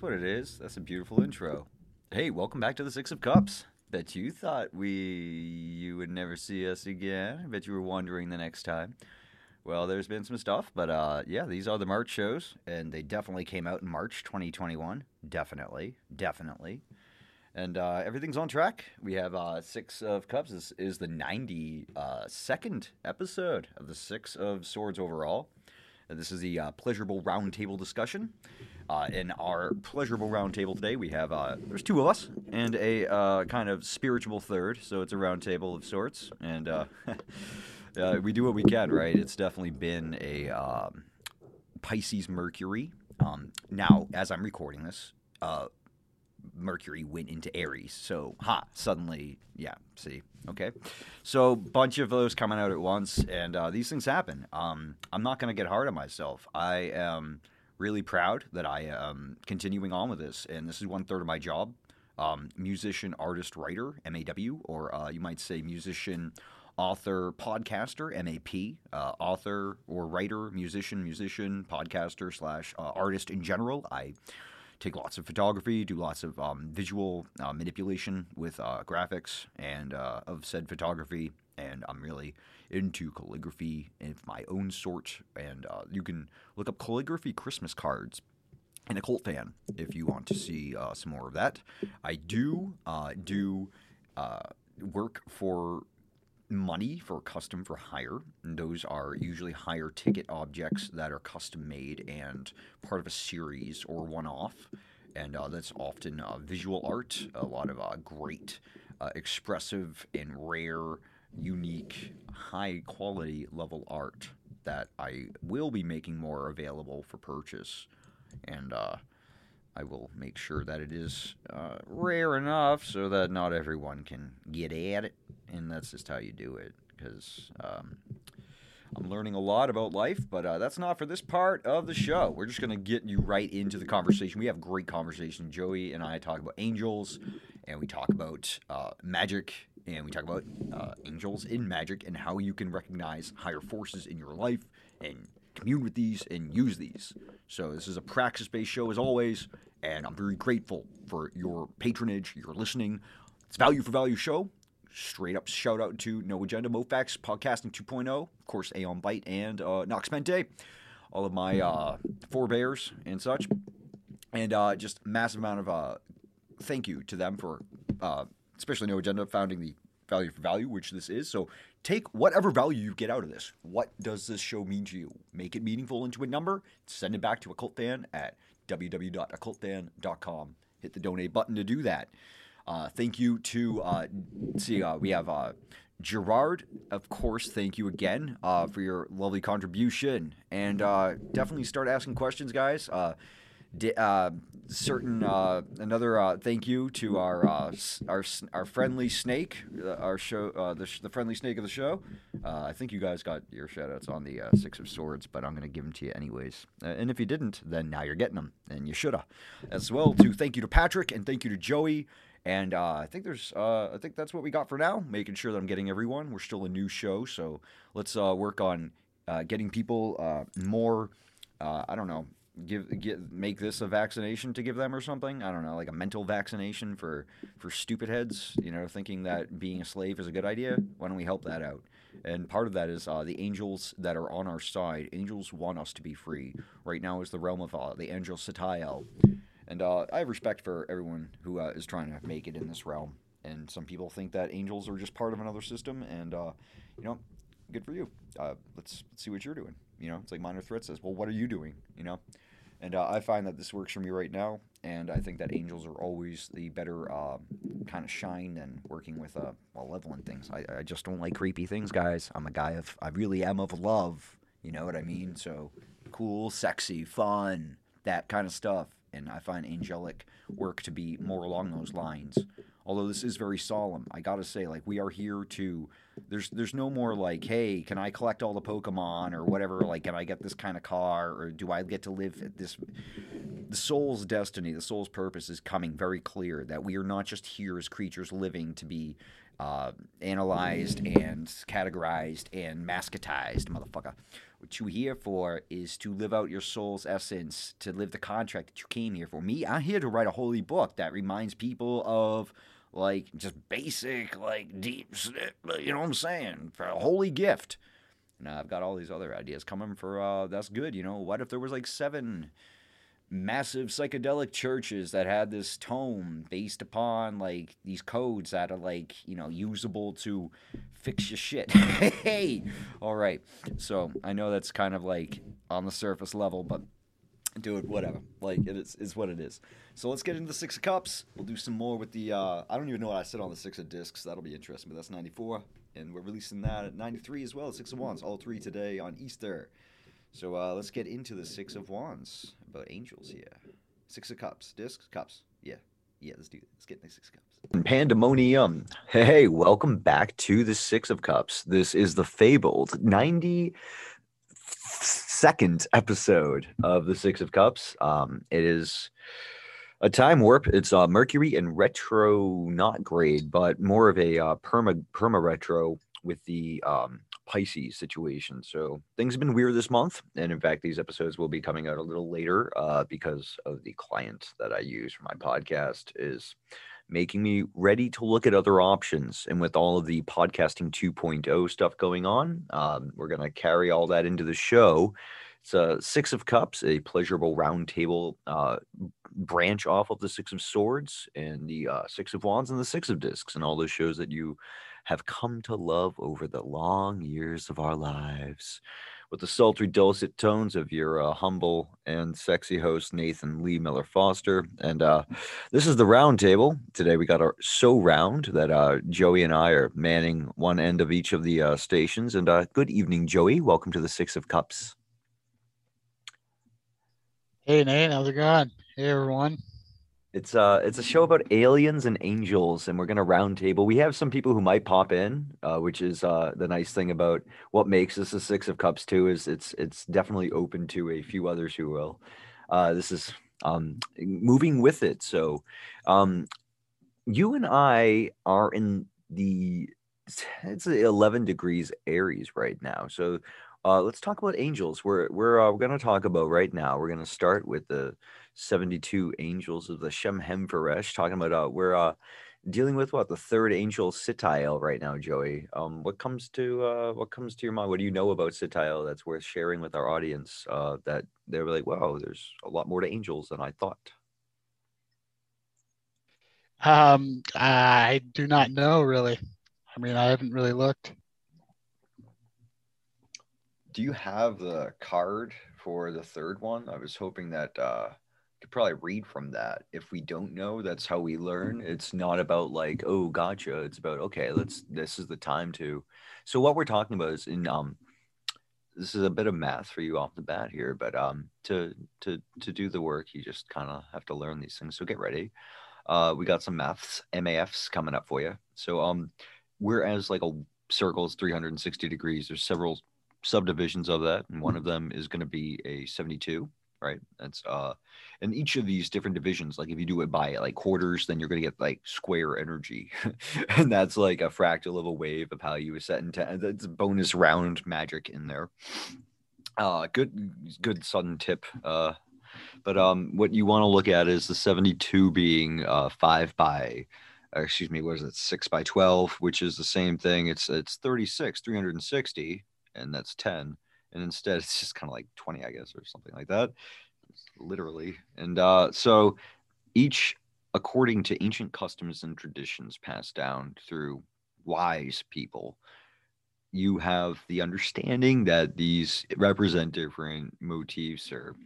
That's what it is. That's a beautiful intro. Hey, welcome back to the Six of Cups. Bet you thought we you would never see us again. I bet you were wondering the next time. Well, there's been some stuff, but uh, yeah, these are the March shows, and they definitely came out in March 2021. Definitely, definitely. And uh, everything's on track. We have uh, Six of Cups. This is the 92nd episode of the Six of Swords overall. And this is the uh, pleasurable roundtable discussion. Uh, in our pleasurable roundtable today, we have uh, there's two of us and a uh, kind of spiritual third, so it's a roundtable of sorts. And uh, uh, we do what we can, right? It's definitely been a um, Pisces Mercury. Um, now, as I'm recording this, uh, Mercury went into Aries. So, ha, suddenly, yeah, see, okay. So, bunch of those coming out at once, and these things happen. Um, I'm not going to get hard on myself. I am really proud that I am continuing on with this, and this is one third of my job. Um, musician, artist, writer, MAW, or uh, you might say musician, author, podcaster, MAP, uh, author or writer, musician, musician, podcaster slash uh, artist in general. I take lots of photography, do lots of um, visual uh, manipulation with uh, graphics and uh, of said photography, and I'm really into calligraphy of my own sort. And uh, you can look up calligraphy Christmas cards and Occult Fan if you want to see uh, some more of that. I do uh, do work for money for custom for hire. And those are usually higher ticket objects that are custom made and part of a series or one off. And uh, that's often uh, visual art, a lot of uh, great, uh, expressive, and rare, unique, high quality level art that I will be making more available for purchase. And uh, I will make sure that it is uh, rare enough so that not everyone can get at it, and that's just how you do it. Because um, I'm learning a lot about life, but uh, that's not for this part of the show. We're just gonna get you right into the conversation. We have great conversation. Joey and I talk about angels, and we talk about uh, magic, and we talk about uh, angels in magic and how you can recognize higher forces in your life and commune with these and use these. So this is a praxis-based show as always, and I'm very grateful for your patronage, your listening. It's value for value show. Straight up shout out to No Agenda, Mofax, Podcasting 2.0, of course, Aeon Byte, and uh, Nox Mente, all of my uh, forebears and such. And uh, just massive amount of uh, thank you to them for, uh, especially No Agenda, founding the value for value, which this is. So take whatever value you get out of this. What does this show mean to you? Make it meaningful into a number. Send it back to Occult Fan at www.occultfan.com. Hit the donate button to do that. Uh, thank you to uh, see uh, we have uh, Gerard, of course. Thank you again uh, for your lovely contribution, and uh, definitely start asking questions, guys. Uh, certain uh, another uh, thank you to our uh, our our friendly snake, uh, our show, the, sh- the friendly snake of the show. I think you guys got your shoutouts on the Six of Swords, but I'm to give them to you anyways. And if you didn't, then now you're getting them, and you shoulda. As well to thank you to Patrick and thank you to Joey. And uh, I think there's, uh, I think that's what we got for now. Making sure that I'm getting everyone. We're still a new show, so let's uh, work on getting people more. I don't know, give get make this a vaccination to give them or something. I don't know, like a mental vaccination for for stupid heads. You know, thinking that being a slave is a good idea. Why don't we help that out? And part of that is uh, the angels that are on our side. Angels want us to be free. Right now is the realm of uh, the angel Sitael. And uh, I have respect for everyone who uh, is trying to make it in this realm. And some people think that angels are just part of another system. And, uh, you know, good for you. Uh, let's, let's see what you're doing. You know, it's like Minor Threat says, well, what are you doing? You know? And uh, I find that this works for me right now. And I think that angels are always the better uh, kind of shine than working with uh, malevolent things. I, I just don't like creepy things, guys. I'm a guy of, I really am of love. You know what I mean? So cool, sexy, fun, that kind of stuff and I find angelic work to be more along those lines. Although this is very solemn, I gotta say, like we are here to. There's there's no more like, hey, can I collect all the Pokemon or whatever? Like, can I get this kind of car or do I get to live this? The soul's destiny, the soul's purpose is coming very clear that we are not just here as creatures living to be uh, analyzed and categorized and mascotized, motherfucker. What you here for is to live out your soul's essence, to live the contract that you came here for. Me, I'm here to write a holy book that reminds people of like just basic, like deep, you know what I'm saying? For a holy gift. And I've got all these other ideas coming for uh, that's good. You know, what if there was like seven massive psychedelic churches that had this tome based upon like these codes that are like you know usable to fix your shit hey all right so i know that's kind of like on the surface level but do it whatever like it is, is what it is so let's get into the six of cups we'll do some more with the uh, i don't even know what i said on the six of discs that'll be interesting but that's 94 and we're releasing that at 93 as well six of wands all three today on easter so uh, let's get into the Six of Wands about angels here. Six of Cups, discs, cups. Yeah, yeah. Let's do it. Let's get the Six of Cups. Pandemonium. Hey, welcome back to the Six of Cups. This is the fabled ninety second episode of the Six of Cups. Um, it is a time warp. It's uh, Mercury and retro, not grade, but more of a uh, perma perma retro with the um, Pisces situation. So things have been weird this month. And in fact, these episodes will be coming out a little later uh, because of the client that I use for my podcast is making me ready to look at other options. And with all of the podcasting 2.0 stuff going on, um, we're going to carry all that into the show. It's a Six of Cups, a pleasurable roundtable uh, branch off of the Six of Swords and the uh, Six of Wands and the Six of Discs and all those shows that you have come to love over the long years of our lives. With the sultry, dulcet tones of your uh, humble and sexy host, Nathan Lee Miller Foster. And uh, this is the round table. Today we got our so round that uh, Joey and I are manning one end of each of the uh, stations. And uh, good evening, Joey. Welcome to the Six of Cups. Hey, Nate. How's it going? Hey, everyone. It's uh it's a show about aliens and angels, and we're gonna roundtable. We have some people who might pop in, uh, which is uh the nice thing about what makes this a Six of Cups too is it's it's definitely open to a few others who will. Uh, this is um moving with it. So, um, you and I are in the it's 11 degrees Aries right now. So, uh, let's talk about angels. We're we're uh, we're gonna talk about right now. We're gonna start with the 72 angels of the Shem HaMephorash, talking about uh, we're uh, dealing with what the third angel Sitael right now, Joey. Um, what comes to uh, what comes to your mind? What do you know about Sitael that's worth sharing with our audience? Uh, that they're like, wow, there's a lot more to angels than I thought. Um, I do not know really. I mean, I haven't really looked. Do you have the card for the third one? I was hoping that uh, could probably read from that. If we don't know, that's how we learn. It's not about like, oh, gotcha. It's about okay, let's. This is the time to. So what we're talking about is in um, this is a bit of math for you off the bat here, but um, to to to do the work, you just kind of have to learn these things. So get ready. Uh, we got some maths, MAFs coming up for you. So um, whereas like a circle is 360 degrees, there's several subdivisions of that, and one of them is going to be a 72 right? That's uh, and each of these different divisions, like if you do it by like quarters, then you're gonna get like square energy, and that's like a fractal of a wave of how you set into that's bonus round magic in there. Uh, good, good sudden tip. Uh, but um, what you want to look at is the 72 being uh five by. excuse me, what is it? Six by twelve, which is the same thing. It's it's 36, 360, and that's 10 and instead it's just kind of like 20 i guess or something like that literally. And uh, so each according to ancient customs and traditions passed down through wise people you have the understanding that these represent different motifs or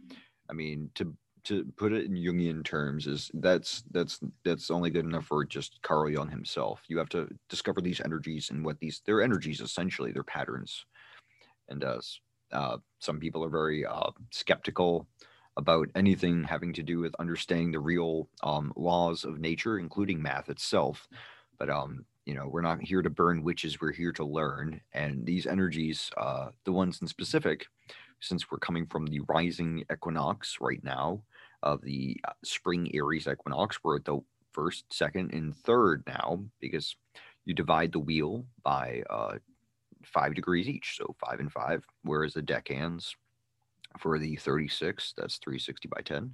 i mean to to put it in jungian terms is that's that's that's only good enough for just carl jung himself. You have to discover these energies and what these their energies essentially their patterns. And uh, uh, some people are very uh, skeptical about anything having to do with understanding the real um, laws of nature, including math itself. But um, you know, we're not here to burn witches. We're here to learn. And these energies, uh, the ones in specific, since we're coming from the rising equinox right now of the uh, spring Aries equinox, we're at the first, second, and third now because you divide the wheel by uh, five degrees each, so five and five. Whereas the decans for the 36, that's 360 by 10.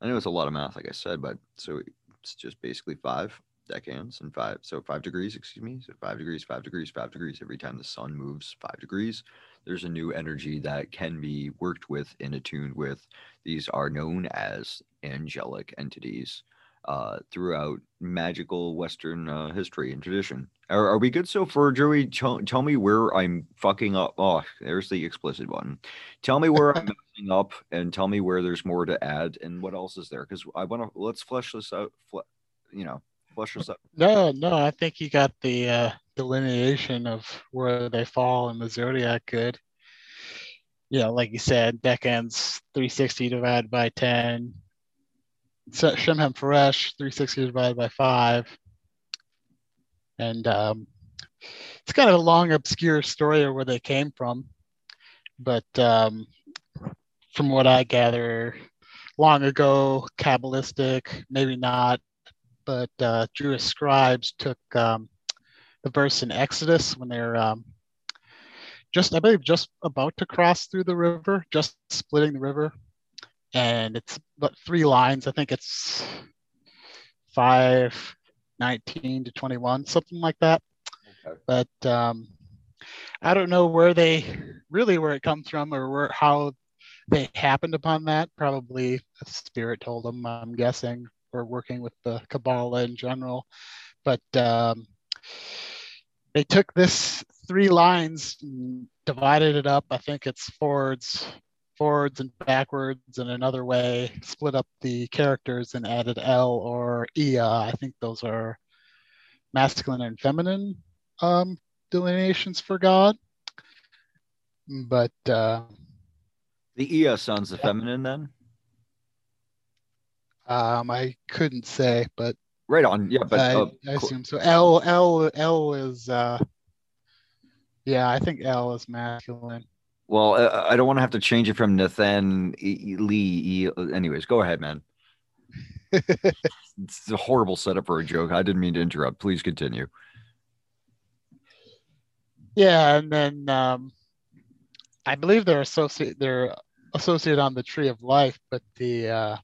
I know it's a lot of math, like I said, but so it's just basically five decans and five, so five degrees, excuse me. So five degrees, five degrees, five degrees. Every time the sun moves five degrees, there's a new energy that can be worked with and attuned with. These are known as angelic entities uh, throughout magical Western uh, history and tradition. Are, are, we good so far, Joey? Tell, tell me where I'm fucking up. Oh, there's the explicit one. Tell me where I'm messing up, and tell me where there's more to add, and what else is there? Because I want to let's flesh this out. Fle- you know, flesh this out. No, no, I think you got the uh, delineation of where they fall in the zodiac good. Yeah, like you said, decans 360 divided by 10, Shem HaMephorash 360 divided by 5. And um, it's kind of a long, obscure story of where they came from. But um, from what I gather, long ago, Kabbalistic, maybe not, but uh, Jewish scribes took um, the verse in Exodus when they're um, just, I believe, just about to cross through the river, just splitting the river and it's but three lines. I think it's five, 19 to 21, something like that. Okay. But um, I don't know where they really where it comes from or where how they happened upon that. Probably a spirit told them. I'm guessing, or working with the Kabbalah in general. But um, they took this three lines, divided it up. I think it's forwards, forwards and backwards in another way, split up the characters and added L or Ea. I think those are masculine and feminine um, delineations for God. But uh, the Ea sounds the feminine then. Um, I couldn't say, but right on. Yeah, but I, uh, I assume so. L L L is uh, yeah, I think L is masculine. Well, I don't want to have to change it from Nathan Lee. Anyways, go ahead, man. it's a horrible setup for a joke. I didn't mean to interrupt. Please continue. Yeah, and then um, I believe they're associated. They're associated on the Tree of Life, but the uh,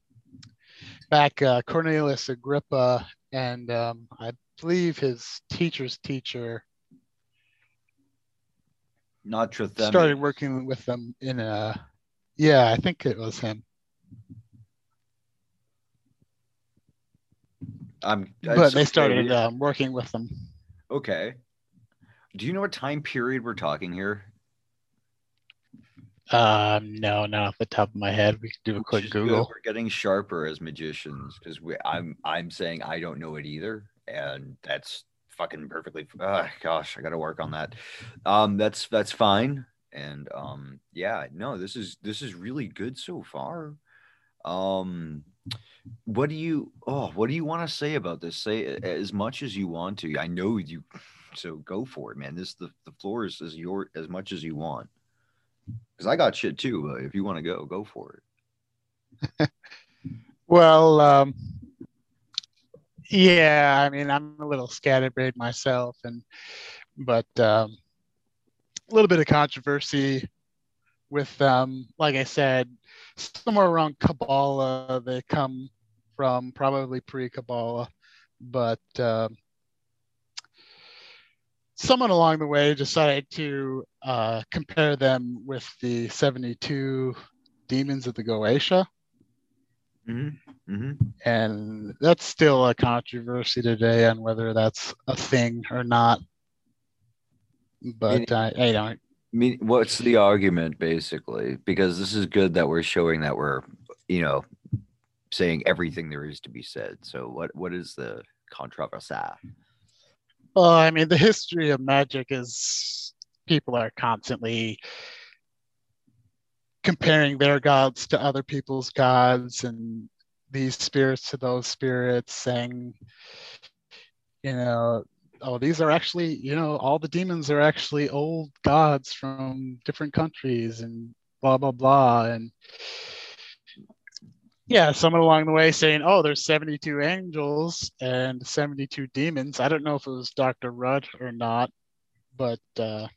back uh, Cornelius Agrippa and um, I believe his teacher's teacher not Trithemius. Started working with them in a, yeah, I think it was him. I'm, but they started um, working with them. Okay. Do you know what time period we're talking here? Um, no, not off the top of my head. We can do a quick Google. Good. We're getting sharper as magicians because we. I'm. I'm saying I don't know it either, and that's fucking perfectly. Gosh, I got to work on that. Um, that's that's fine. And um, yeah, no, this is this is really good so far. Um, what do you oh what do you want to say about this? Say as much as you want to. I know you, so go for it, man. This the the floor is, is your as much as you want. Because I got shit too. But if you want to go, go for it. well, um, yeah, I mean, I'm a little scatterbrained myself, and but um, a little bit of controversy with um, like I said, somewhere around Kabbalah. They come from probably pre-Kabbalah, but uh, someone along the way decided to uh, compare them with the 72 demons of the Goetia. Mm-hmm. Mm-hmm. And that's still a controversy today on whether that's a thing or not. But I, I don't. mean, what's the argument basically? Because this is good that we're showing that we're, you know, saying everything there is to be said. So what what is the controversy? Well, I mean, the history of magic is people are constantly comparing their gods to other people's gods and these spirits to those spirits saying you know oh these are actually you know all the demons are actually old gods from different countries and blah blah blah and yeah, someone along the way saying, "Oh, there's 72 angels and 72 demons." I don't know if it was Dr. Rudd or not, but uh,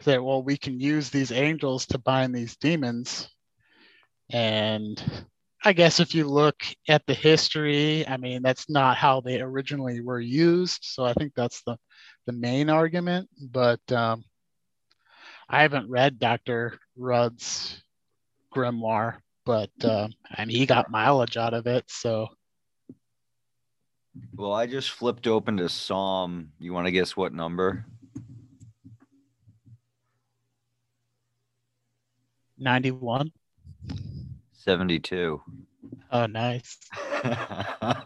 said, "Well, we can use these angels to bind these demons." And I guess if you look at the history, I mean, that's not how they originally were used. So I think that's the the main argument. But um, I haven't read Dr. Rudd's grimoire but uh, and he got mileage out of it. So, well, I just flipped open to Psalm. You want to guess what number? Ninety-one. Seventy-two. Oh, nice.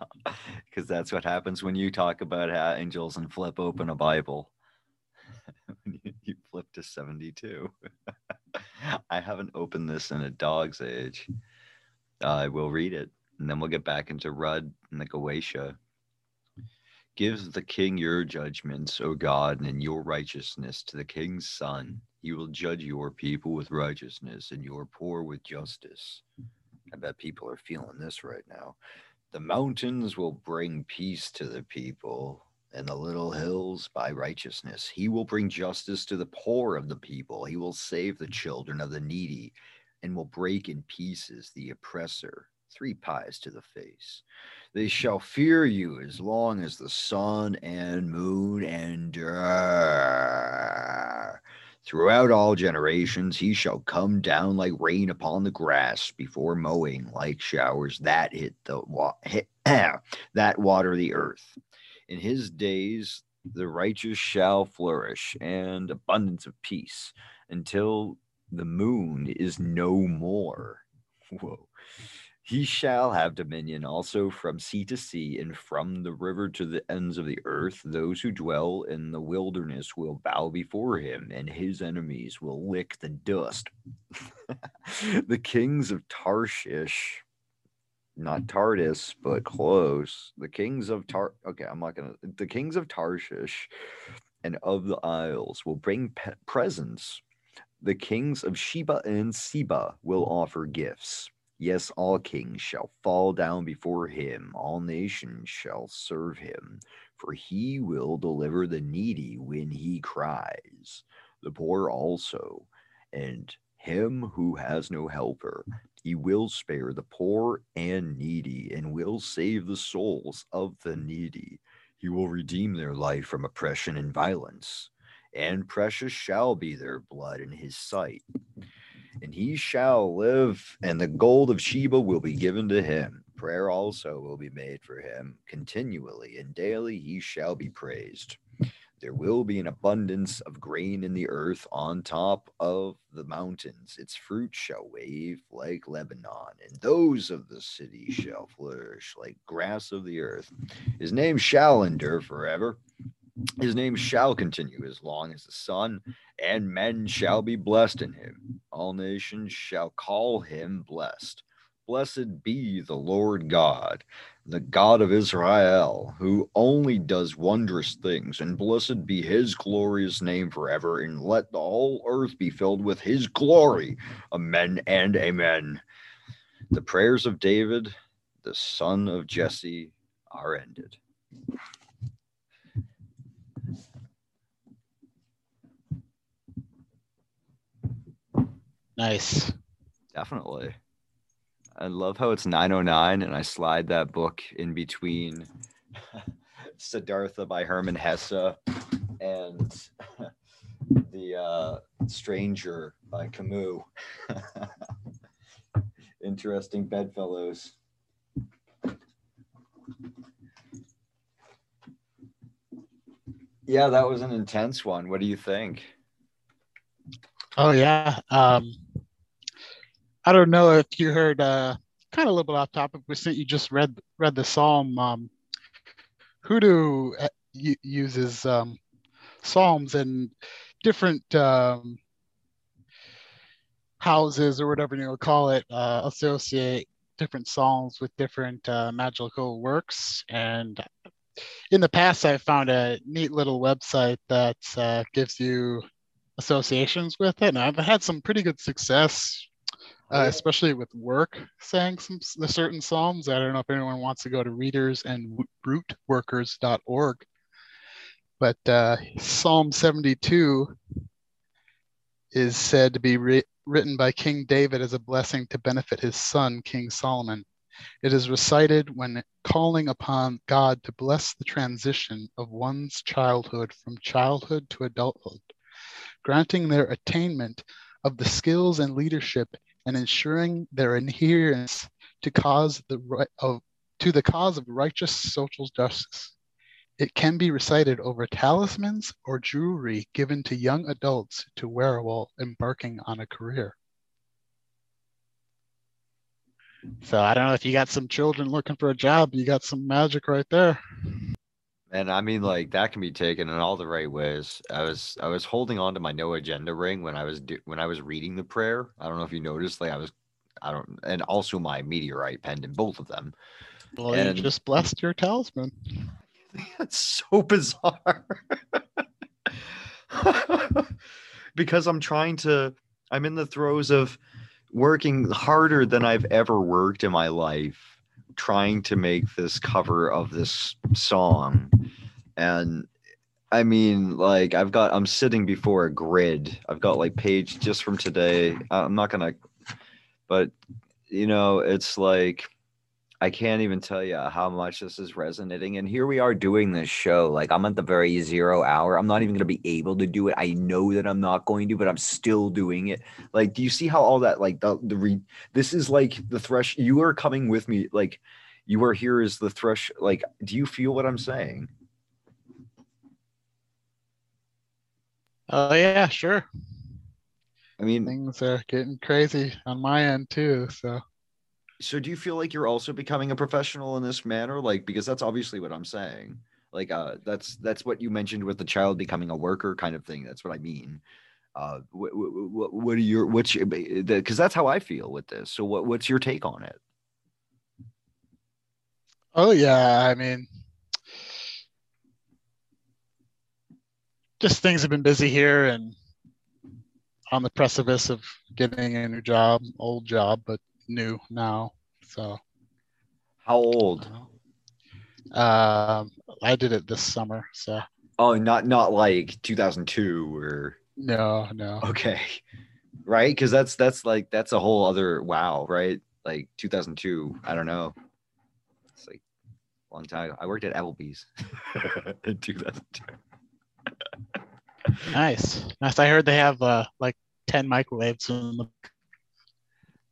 Because that's what happens when you talk about angels and flip open a Bible. you flip to 72. I haven't opened this in a dog's age. Uh, I will read it, and then we'll get back into Rudd and the Goetia. Give the king your judgments, O God, and your righteousness to the king's son. He will judge your people with righteousness and your poor with justice. I bet people are feeling this right now. The mountains will bring peace to the people, and the little hills by righteousness. He will bring justice to the poor of the people. He will save the children of the needy and will break in pieces the oppressor. Three pies to the face. They shall fear you as long as the sun and moon endure. Throughout all generations, he shall come down like rain upon the grass before mowing, like showers that hit the wa- hit, that water the earth. In his days, the righteous shall flourish and abundance of peace until the moon is no more. Whoa. He shall have dominion also from sea to sea and from the river to the ends of the earth. Those who dwell in the wilderness will bow before him, and his enemies will lick the dust. the kings of Tarshish not Tardis, but close. The kings of Tar. Okay, I'm not gonna. The kings of Tarshish and of the isles will bring pe- presents. The kings of Sheba and Seba will offer gifts. Yes, all kings shall fall down before him. All nations shall serve him, for he will deliver the needy when he cries, the poor also, and him who has no helper. He will spare the poor and needy and will save the souls of the needy. He will redeem their life from oppression and violence, and precious shall be their blood in his sight. And he shall live, and the gold of Sheba will be given to him. Prayer also will be made for him continually, and daily he shall be praised. There will be an abundance of grain in the earth on top of the mountains. Its fruit shall wave like Lebanon, and those of the city shall flourish like grass of the earth. His name shall endure forever. His name shall continue as long as the sun, and men shall be blessed in him. All nations shall call him blessed. Blessed be the Lord God, the God of Israel, who only does wondrous things, and blessed be his glorious name forever, and let the whole earth be filled with his glory. Amen and amen. The prayers of David, the son of Jesse, are ended. Nice. Definitely. I love how it's 909 and I slide that book in between Siddhartha by Hermann Hesse and The uh, Stranger by Camus. Interesting bedfellows. Yeah, that was an intense one. What do you think? Oh yeah. Um I don't know if you heard uh, kind of a little bit off topic, but since you just read read the psalm, um, Hoodoo uh, uses um, psalms and different um, houses or whatever you would call it uh, associate different psalms with different uh, magical works. And in the past, I found a neat little website that uh, gives you associations with it, and I've had some pretty good success uh, especially with work saying some the certain psalms. I don't know if anyone wants to go to readers and rootworkers.org, but uh, Psalm 72 is said to be ri- written by King David as a blessing to benefit his son, King Solomon. It is recited when calling upon God to bless the transition of one's childhood from childhood to adulthood, granting their attainment of the skills and leadership and ensuring their adherence to cause the right of to the cause of righteous social justice. It can be recited over talismans or jewelry given to young adults to wear while embarking on a career. So I don't know if you got some children looking for a job, you got some magic right there. And I mean, like that can be taken in all the right ways. I was I was holding on to my no agenda ring when I was do, when I was reading the prayer. I don't know if you noticed, like I was, I don't, and also my meteorite pen in both of them. Well, And- you just blessed your talisman. That's so bizarre. because I'm trying to, I'm in the throes of working harder than I've ever worked in my life, trying to make this cover of this song. And I mean, like, I've got, I'm sitting before a grid. I've got like page just from today. I'm not to, but you know, it's like, I can't even tell you how much this is resonating. And here we are doing this show. Like I'm at the very zero hour. I'm not even going to be able to do it. I know that I'm not going to, but I'm still doing it. Like, do you see how all that, like the, the re, this is like the thresh. You are coming with me. Like you are here as the thresh. Like, do you feel what I'm saying? Oh yeah, sure. I mean, Things are getting crazy on my end too. So so do you feel like you're also becoming a professional in this manner? Like, because that's obviously what I'm saying. Like, uh, that's that's what you mentioned with the child becoming a worker kind of thing. That's what I mean. Uh, what, what, what are your what's your because that's how I feel with this. So what what's your take on it? Oh yeah, I mean, just things have been busy here and on the precipice of getting a new job, old job, but new now. So How old? um, I did it this summer. So Oh, not not like 2002 or no, no. okay, right? Because that's that's like that's a whole other wow, right? Like 2002. I don't know. It's like a long time. I worked at Applebee's in 2002. Nice. Nice. I heard they have uh, like 10 microwaves in the,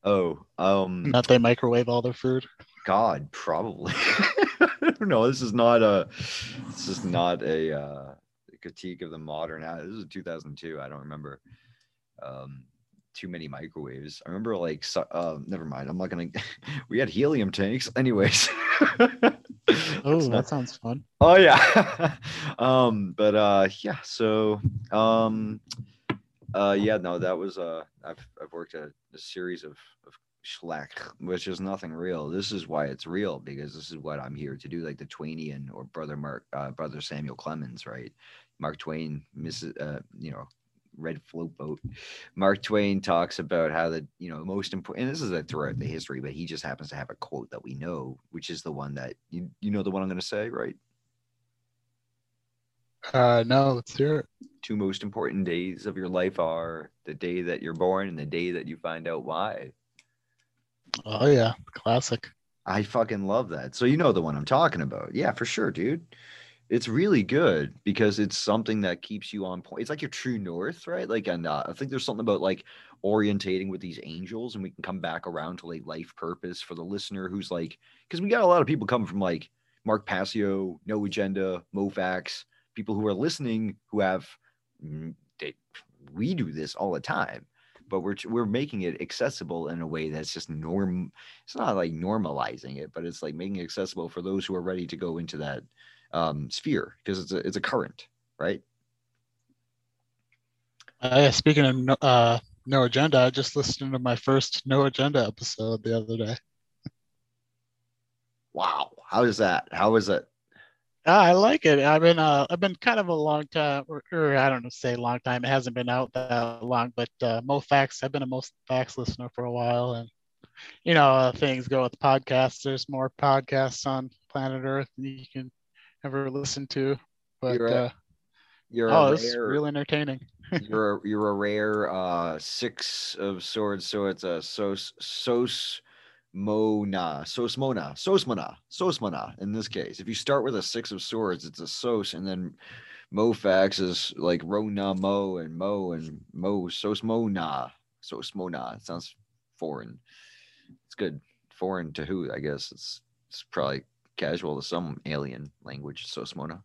Oh, um, that they microwave all their food. God, probably. no. This is not a. This is not a uh, critique of the modern. house. This is 2002. I don't remember. Um, too many microwaves. I remember like. So, uh, never mind. I'm not gonna. we had helium tanks, anyways. Oh, Let's that sounds fun. Oh yeah. um, but uh yeah, so um uh yeah, no, that was uh I've I've worked a, series of of schlack, which is nothing real. This is why it's real, because this is what I'm here to do, like the Twainian or brother Mark uh brother Samuel Clemens, right? Mark Twain, Mrs. uh, you know, red float boat. Mark Twain talks about how the you know most important, and this is throughout the history, but he just happens to have a quote that we know, which is the one that you you know the one I'm going to say, right? Uh, no, let's hear it. Two most important days of your life are the day that you're born and the day that you find out why. Oh, yeah. Classic. I fucking love that. So you know the one I'm talking about. Yeah, for sure, dude. It's really good because it's something that keeps you on point. It's like your true north, right? Like, and uh, I think there's something about like orientating with these angels, and we can come back around to like life purpose for the listener who's like, because we got a lot of people coming from like Mark Passio, No Agenda, Mofax, people who are listening who have, they, we do this all the time, but we're we're making it accessible in a way that's just norm it's not like normalizing it, but it's like making it accessible for those who are ready to go into that um, sphere because it's a it's a current, right? Uh, speaking of no, uh, no agenda, I just listened to my first no agenda episode the other day. Wow, how is that? How is it? I like it. I've been uh, I've been kind of a long time, or, or I don't know, say long time. It hasn't been out that long, but uh, MoFax. I've been a MoFax listener for a while, and you know, uh, things go with podcasts. There's more podcasts on planet Earth than you can ever listen to. But You're a- uh, You're oh, it's real entertaining. you're a, you're a rare uh six of swords, so it's a sos sos mona sosmona sosmona sosmona in this case. If you start with a six of swords, it's a sos, and then mofax is like rona mo and mo and mo sosmona sosmona. It sounds foreign. It's good. Foreign to who? I guess it's it's probably casual to some alien language. Sosmona.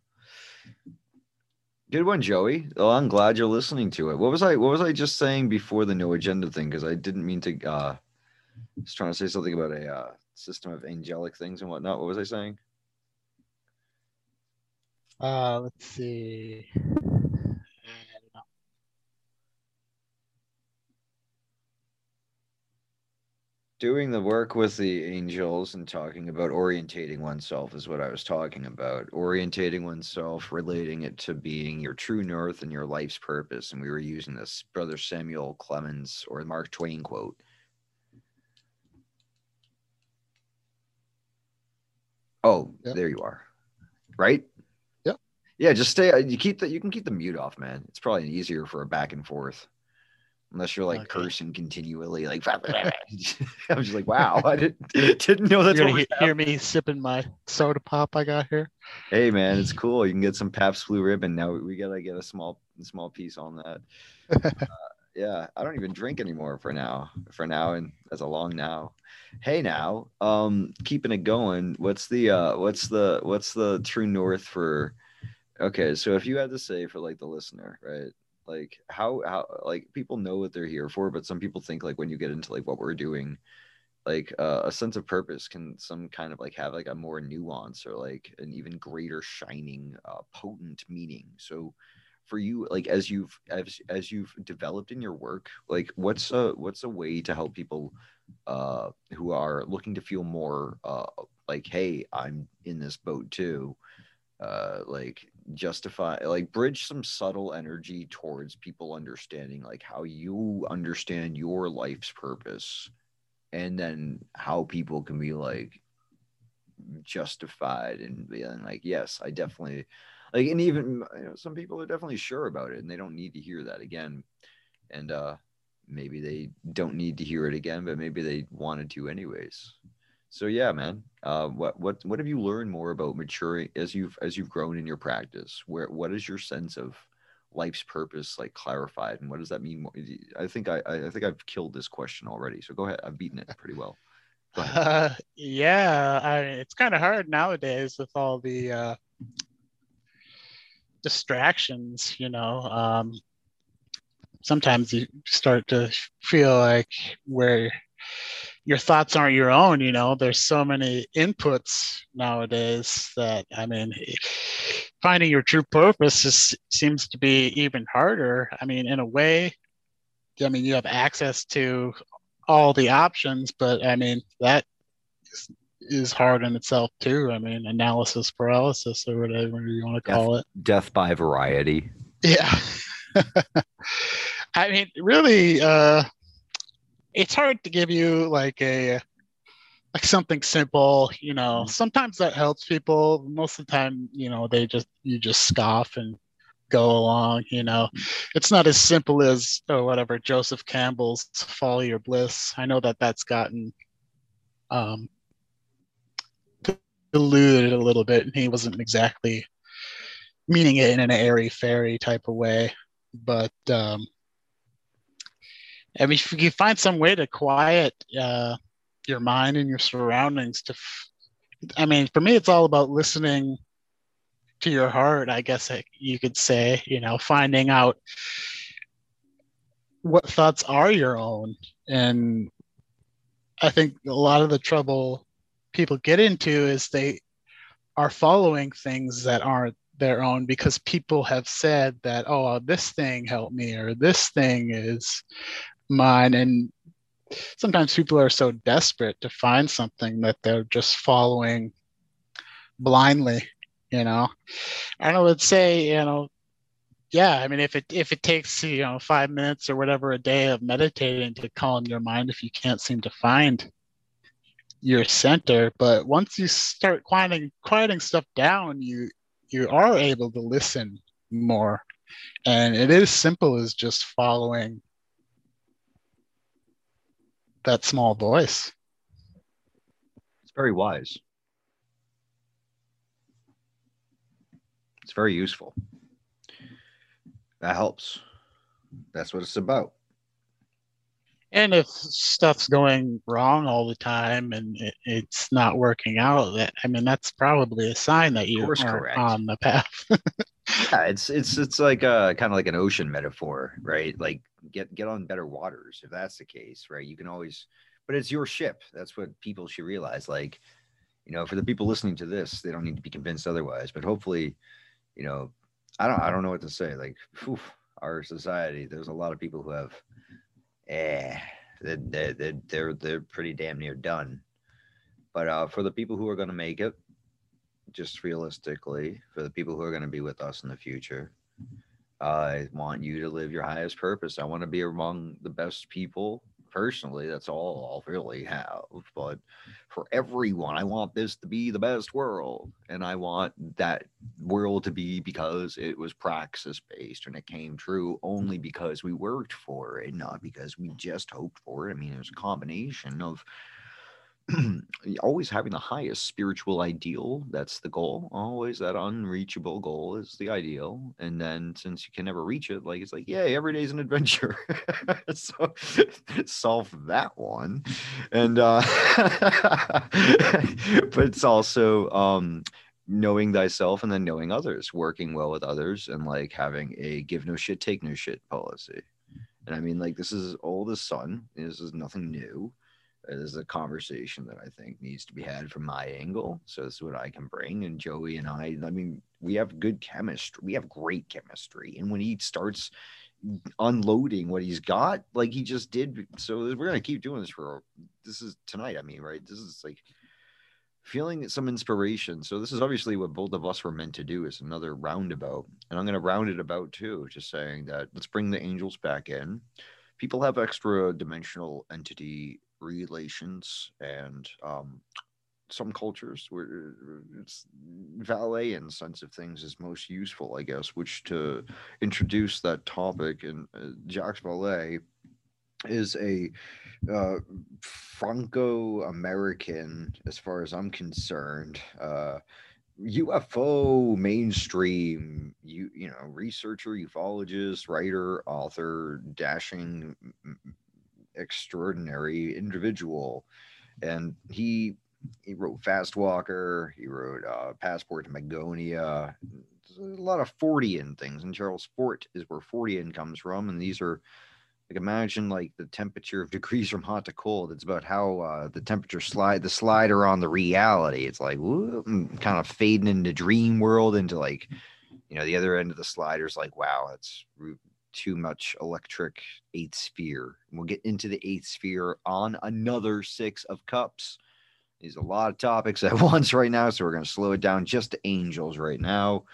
Good one, Joey. Oh, I'm glad you're listening to it. What was I what was I just saying before the no agenda thing? Because I didn't mean to uh I was trying to say something about a uh system of angelic things and whatnot. What was I saying? Uh, let's see. I don't know. Doing the work with the angels and talking about orientating oneself is what I was talking about. Orientating oneself, relating it to being your true north and your life's purpose. And we were using this Brother Samuel Clemens or Mark Twain quote. Oh, Yep. there you are. Right? Yeah. Yeah, just stay. You keep the. You can keep the mute off, man. It's probably easier for a back and forth, unless you're like Okay. cursing continually. Like I'm just like, wow, I didn't didn't know that's You're what gonna was he- hear me sipping my soda pop I got here. Hey man, it's cool. You can get some Pabst Blue Ribbon now. We gotta get a small small piece on that. Uh, yeah, I don't even drink anymore for now. For now, and as a long now. Hey now, um, keeping it going. What's the uh, what's the what's the true north for? Okay, so if you had to say for like the listener, right? Like how how like people know what they're here for, but some people think like when you get into like what we're doing, like uh, a sense of purpose can some kind of like have like a more nuance or like an even greater shining uh, potent meaning so for you like as you've as, as you've developed in your work like what's a what's a way to help people uh who are looking to feel more uh like hey i'm in this boat too uh like justify like bridge some subtle energy towards people understanding like how you understand your life's purpose and then how people can be like justified and being like yes i definitely like and even you know, some people are definitely sure about it and they don't need to hear that again. And uh maybe they don't need to hear it again but maybe they wanted to anyways. So yeah man uh what what what have you learned more about maturing as you've as you've grown in your practice? Where what is your sense of life's purpose like clarified? And what does that mean i think i i think i've killed this question already. So go ahead. I've beaten it pretty well. Uh, yeah, I, it's kind of hard nowadays with all the uh, distractions. You know, um, sometimes you start to feel like where your thoughts aren't your own. You know, there's so many inputs nowadays that I mean, finding your true purpose is, seems to be even harder. I mean, in a way, I mean, you have access to all the options, but I mean that is hard in itself too. I mean, analysis paralysis or whatever you want to call it. death by variety Yeah. I mean, really, uh, it's hard to give you like a like something simple. You know, sometimes that helps people. Most of the time, you know, they just you just scoff and go along. You know, it's not as simple as oh whatever Joseph Campbell's Folly or Bliss. I know that that's gotten um, diluted a little bit, and he wasn't exactly meaning it in an airy fairy type of way. But um, I mean, if you find some way to quiet uh, your mind and your surroundings, to, f- I mean, for me, it's all about listening to your heart. I guess you could say, you know, finding out what thoughts are your own, and I think a lot of the trouble people get into is they are following things that aren't their own because people have said that oh this thing helped me or this thing is mine. And sometimes people are so desperate to find something that they're just following blindly You know, and I would say, you know, yeah, I mean, if it if it takes you know five minutes or whatever a day of meditating to calm your mind, if you can't seem to find your center, but once you start quieting quieting stuff down, you you are able to listen more, and it is simple as just following that small voice. It's very wise. It's very useful. That helps. That's what it's about. And if stuff's going wrong all the time and it, it's not working out, that I mean, that's probably a sign that you are correct. on the path. yeah, it's it's it's like uh, a kind of like an ocean metaphor, right? Like get get on better waters if that's the case, right? You can always, but it's your ship. That's what people should realize. Like, you know, for the people listening to this, they don't need to be convinced otherwise. But hopefully, you know, I don't I don't know what to say. Like, whew, our society, there's a lot of people who have, eh, they're they're they're, they're pretty damn near done. But uh, for the people who are going to make it, just realistically, for the people who are going to be with us in the future, I want you to live your highest purpose. I want to be among the best people personally. That's all I'll really have. But for everyone, I want this to be the best world. And I want that world to be because it was praxis based and it came true only because we worked for it, not because we just hoped for it. I mean, it was a combination of always having the highest spiritual ideal that's the goal always that unreachable goal is the ideal and then since you can never reach it like it's like yay every day's an adventure. So solve that one and uh but it's also um knowing thyself and then knowing others working well with others and like having a give no shit take no shit policy and i mean like this is old as sun this is nothing new is a conversation that I think needs to be had from my angle. So this is what I can bring. And Joey and I, I mean, we have good chemistry. We have great chemistry. And when he starts unloading what he's got, like he just did, so we're gonna keep doing this for this is tonight. I mean, right? This is like feeling some inspiration. So this is obviously what both of us were meant to do is another roundabout. And I'm gonna round it about too, just saying that let's bring the angels back in. People have extra dimensional entity relations and um, some cultures where it's valet in sense of things is most useful, I guess, which to introduce that topic and uh, Jacques Vallée is a uh, Franco-American, as far as I'm concerned, uh, UFO mainstream, you you know, researcher, ufologist, writer, author, dashing extraordinary individual. And he he wrote Fast Walker, he wrote uh, Passport to Magonia, a lot of Fortean things. And Charles Fort is where Fortean comes from. And these are like imagine like the temperature of degrees from hot to cold. It's about how uh, the temperature slide the slider on the reality. It's like whoop, kind of fading into dream world into like you know the other end of the slider is like wow, it's too much electric eighth sphere. We'll get into the eighth sphere on another six of cups. There's a lot of topics at once right now, so we're going to slow it down just to angels right now.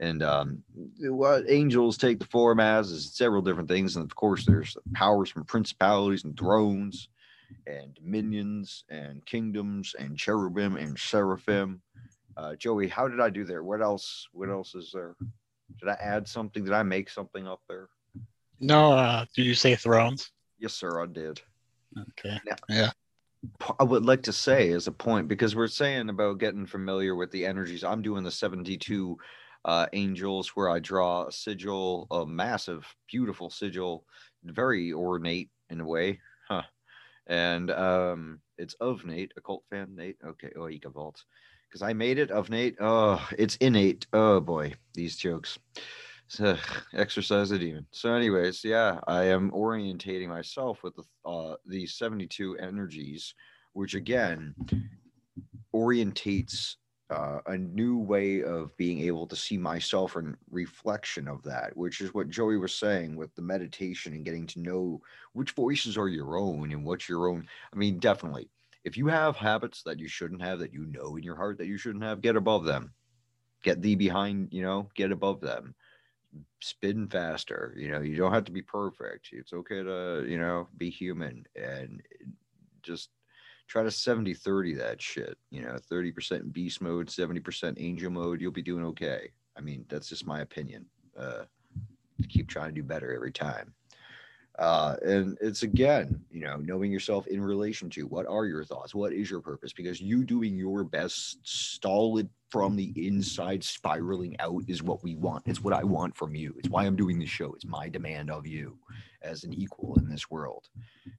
And um, what angels take the form as is several different things. And of course, there's powers from principalities and thrones and dominions and kingdoms and cherubim and seraphim. Uh, Joey, how did I do there? What else? What else is there? Did I add something? Did I make something up there? No. Uh, did you say thrones? Yes, sir. I did. Okay. Now, yeah. I would like to say as a point because we're saying about getting familiar with the energies. I'm doing the 72 uh, angels where I draw a sigil, a massive, beautiful sigil, very ornate in a way, huh? And um, it's of Nate, Occult Fan, Nate. Okay, oh, Ika Vault because I made it of Nate. Oh, it's innate. Oh boy, these jokes. So, exercise the demon. So, anyways, yeah, I am orientating myself with the uh, these 72 energies, which again orientates uh, a new way of being able to see myself and reflection of that, which is what Joey was saying with the meditation and getting to know which voices are your own and what's your own. I mean, definitely if you have habits that you shouldn't have, that you know in your heart that you shouldn't have, get above them. Get thee behind, you know, get above them. Spin faster. You know, you don't have to be perfect. It's okay to, you know, be human and just try to 70 30 that shit. You know, 30% beast mode, 70% angel mode. You'll be doing okay. I mean, that's just my opinion. Uh, keep trying to do better every time. Uh, and it's again, you know, knowing yourself in relation to what are your thoughts, what is your purpose, because you doing your best, solid from the inside, spiraling out is what we want. It's what I want from you. It's why I'm doing this show. It's my demand of you as an equal in this world.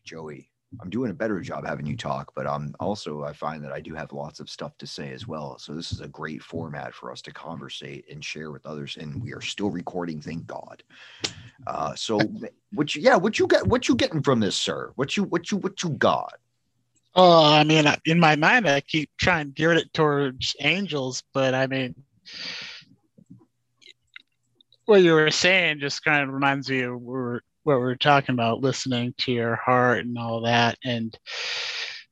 Joey, I'm doing a better job having you talk, but um also I find that I do have lots of stuff to say as well. So this is a great format for us to conversate and share with others. And we are still recording, thank God. Uh so what you yeah, what you get what you getting from this, sir? What you what you what you got? Oh, I mean, in my mind, I keep trying to gear it towards angels, but I mean, what you were saying just kind of reminds me of we're what we are talking about, listening to your heart and all that. And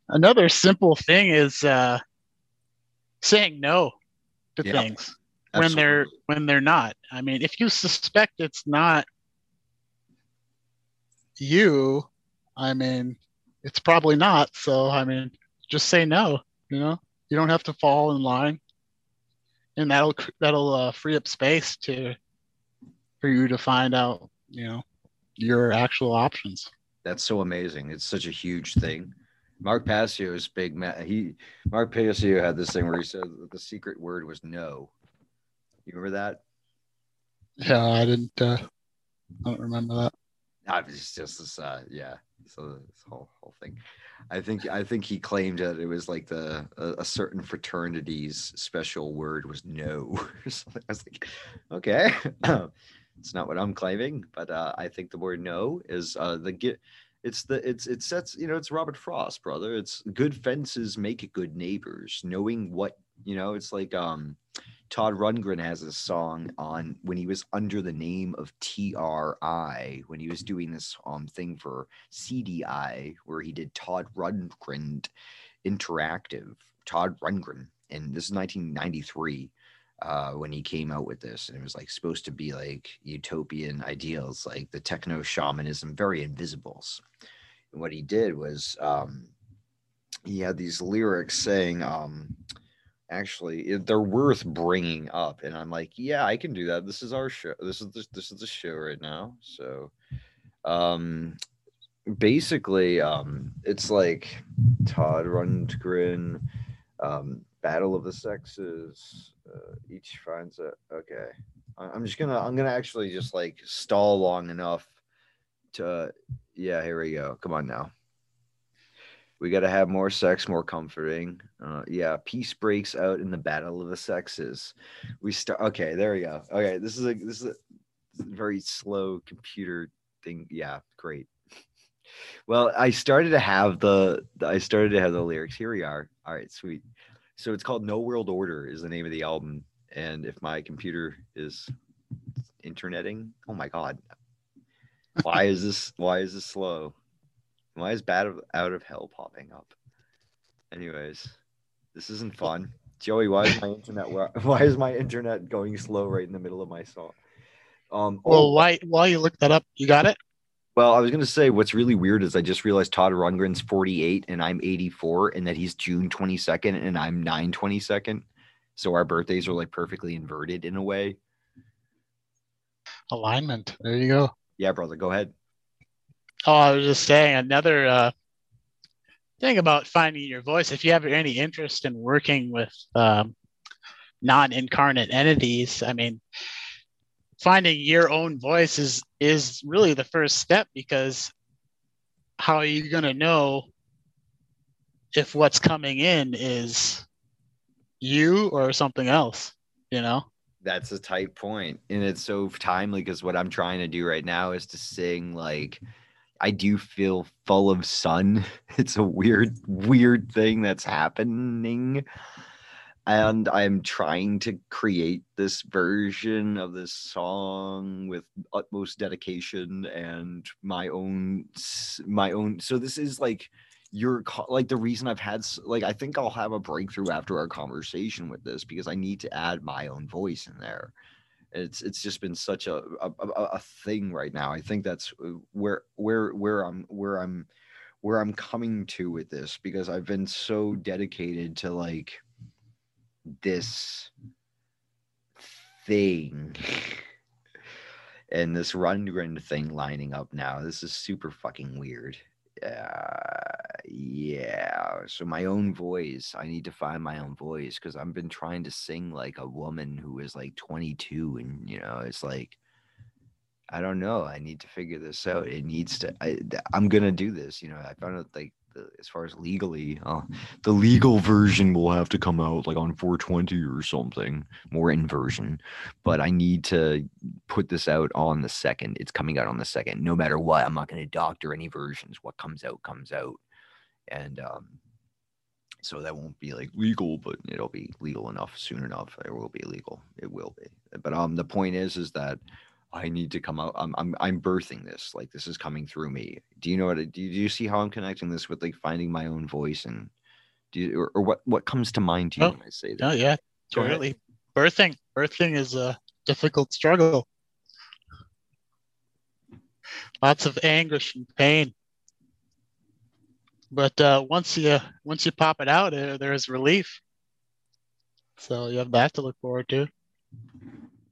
another simple thing is uh, saying no to things Absolutely. when they're when they're not. I mean, if you suspect it's not you, I mean, it's probably not. So I mean, just say no. You know, you don't have to fall in line, and that'll that'll uh, free up space to for you to find out. You know your actual options. That's so amazing. It's such a huge thing. Mark Passio's big man. He Mark Passio had this thing where he said the secret word was no. You remember that? Yeah, I didn't. Uh, I don't remember that. I was just this. Uh, yeah. So this whole whole thing. I think I think he claimed that it was like the a, a certain fraternity's special word was no. I was like, okay. It's not what I'm claiming, but uh, I think the word no is uh, the get. It's the it's it sets you know it's Robert Frost, brother. It's good fences make good neighbors. Knowing what you know, it's like um, Todd Rundgren has a song on when he was under the name of TRI when he was doing this um thing for CDI where he did Todd Rundgren Interactive. Todd Rundgren, and this is 1993 uh, when he came out with this, and it was like supposed to be like utopian ideals, like the techno shamanism, very invisibles. And what he did was um, he had these lyrics saying, um, actually, they're worth bringing up, and I'm like, yeah, I can do that. This is our show. This is the, this is the show right now. So, um, basically, um, it's like Todd Rundgren. Um, Battle of the Sexes. Uh, each finds a okay. I'm just gonna I'm gonna actually just like stall long enough to yeah. Here we go. Come on now. We got to have more sex, more comforting. Uh, yeah, peace breaks out in the battle of the sexes. We start. Okay, there we go. Okay, this is a this is a very slow computer thing. Yeah, great. Well, I started to have the I started to have the lyrics. Here we are. All right, sweet. So it's called No World Order is the name of the album. And if my computer is interneting, oh my god, why is this? Why is this slow? Why is Bat Out of Hell popping up? Anyways, this isn't fun. Joey, why is my internet? Why is my internet going slow right in the middle of my song? Um, well, oh, why while you look that up, you got it. Well, I was going to say what's really weird is I just realized Todd Rundgren's 48 and I'm 84 and that he's June 22nd and I'm 9 22nd. So our birthdays are like perfectly inverted in a way. Alignment. There you go. Yeah, brother, go ahead. Oh, I was just saying another uh, thing about finding your voice. If you have any interest in working with um, non incarnate entities, I mean, finding your own voice is is really the first step because how are you going to know if what's coming in is you or something else you know? That's a tight point and it's so timely because what i'm trying to do right now is to sing like i do feel full of sun. It's a weird weird thing that's happening and I'm trying to create this version of this song with utmost dedication and my own my own so this is like you're like the reason I've had like I think I'll have a breakthrough after our conversation with this because I need to add my own voice in there. It's it's just been such a a, a, a thing right now. I think that's uh, where where where I'm where I'm where I'm coming to with this because I've been so dedicated to like this thing and this Rundgren thing lining up now. This is super fucking weird. Uh, yeah. So my own voice. I need to find my own voice because I've been trying to sing like a woman who is like 22, and you know, it's like I don't know. I need to figure this out. It needs to. I, I'm gonna do this. You know, I found out like as far as legally, uh, the legal version will have to come out like on 420 or something, more inversion. But I need to put this out on the second. It's coming out on the second. No matter what, I'm not going to doctor any versions. What comes out comes out, and um, so that won't be like legal, but it'll be legal enough soon enough. It will be legal. It will be. But um, the point is, is that I need to come out. I'm I'm I'm birthing this. Like this is coming through me. Do you know what? Do you, do you see how I'm connecting this with like finding my own voice and do you, or, or what what comes to mind to you Oh, when I say that? Oh yeah, totally. Birthing, birthing is a difficult struggle. Lots of anguish and pain. But uh, once you once you pop it out, there there's relief. So you have that to look forward to.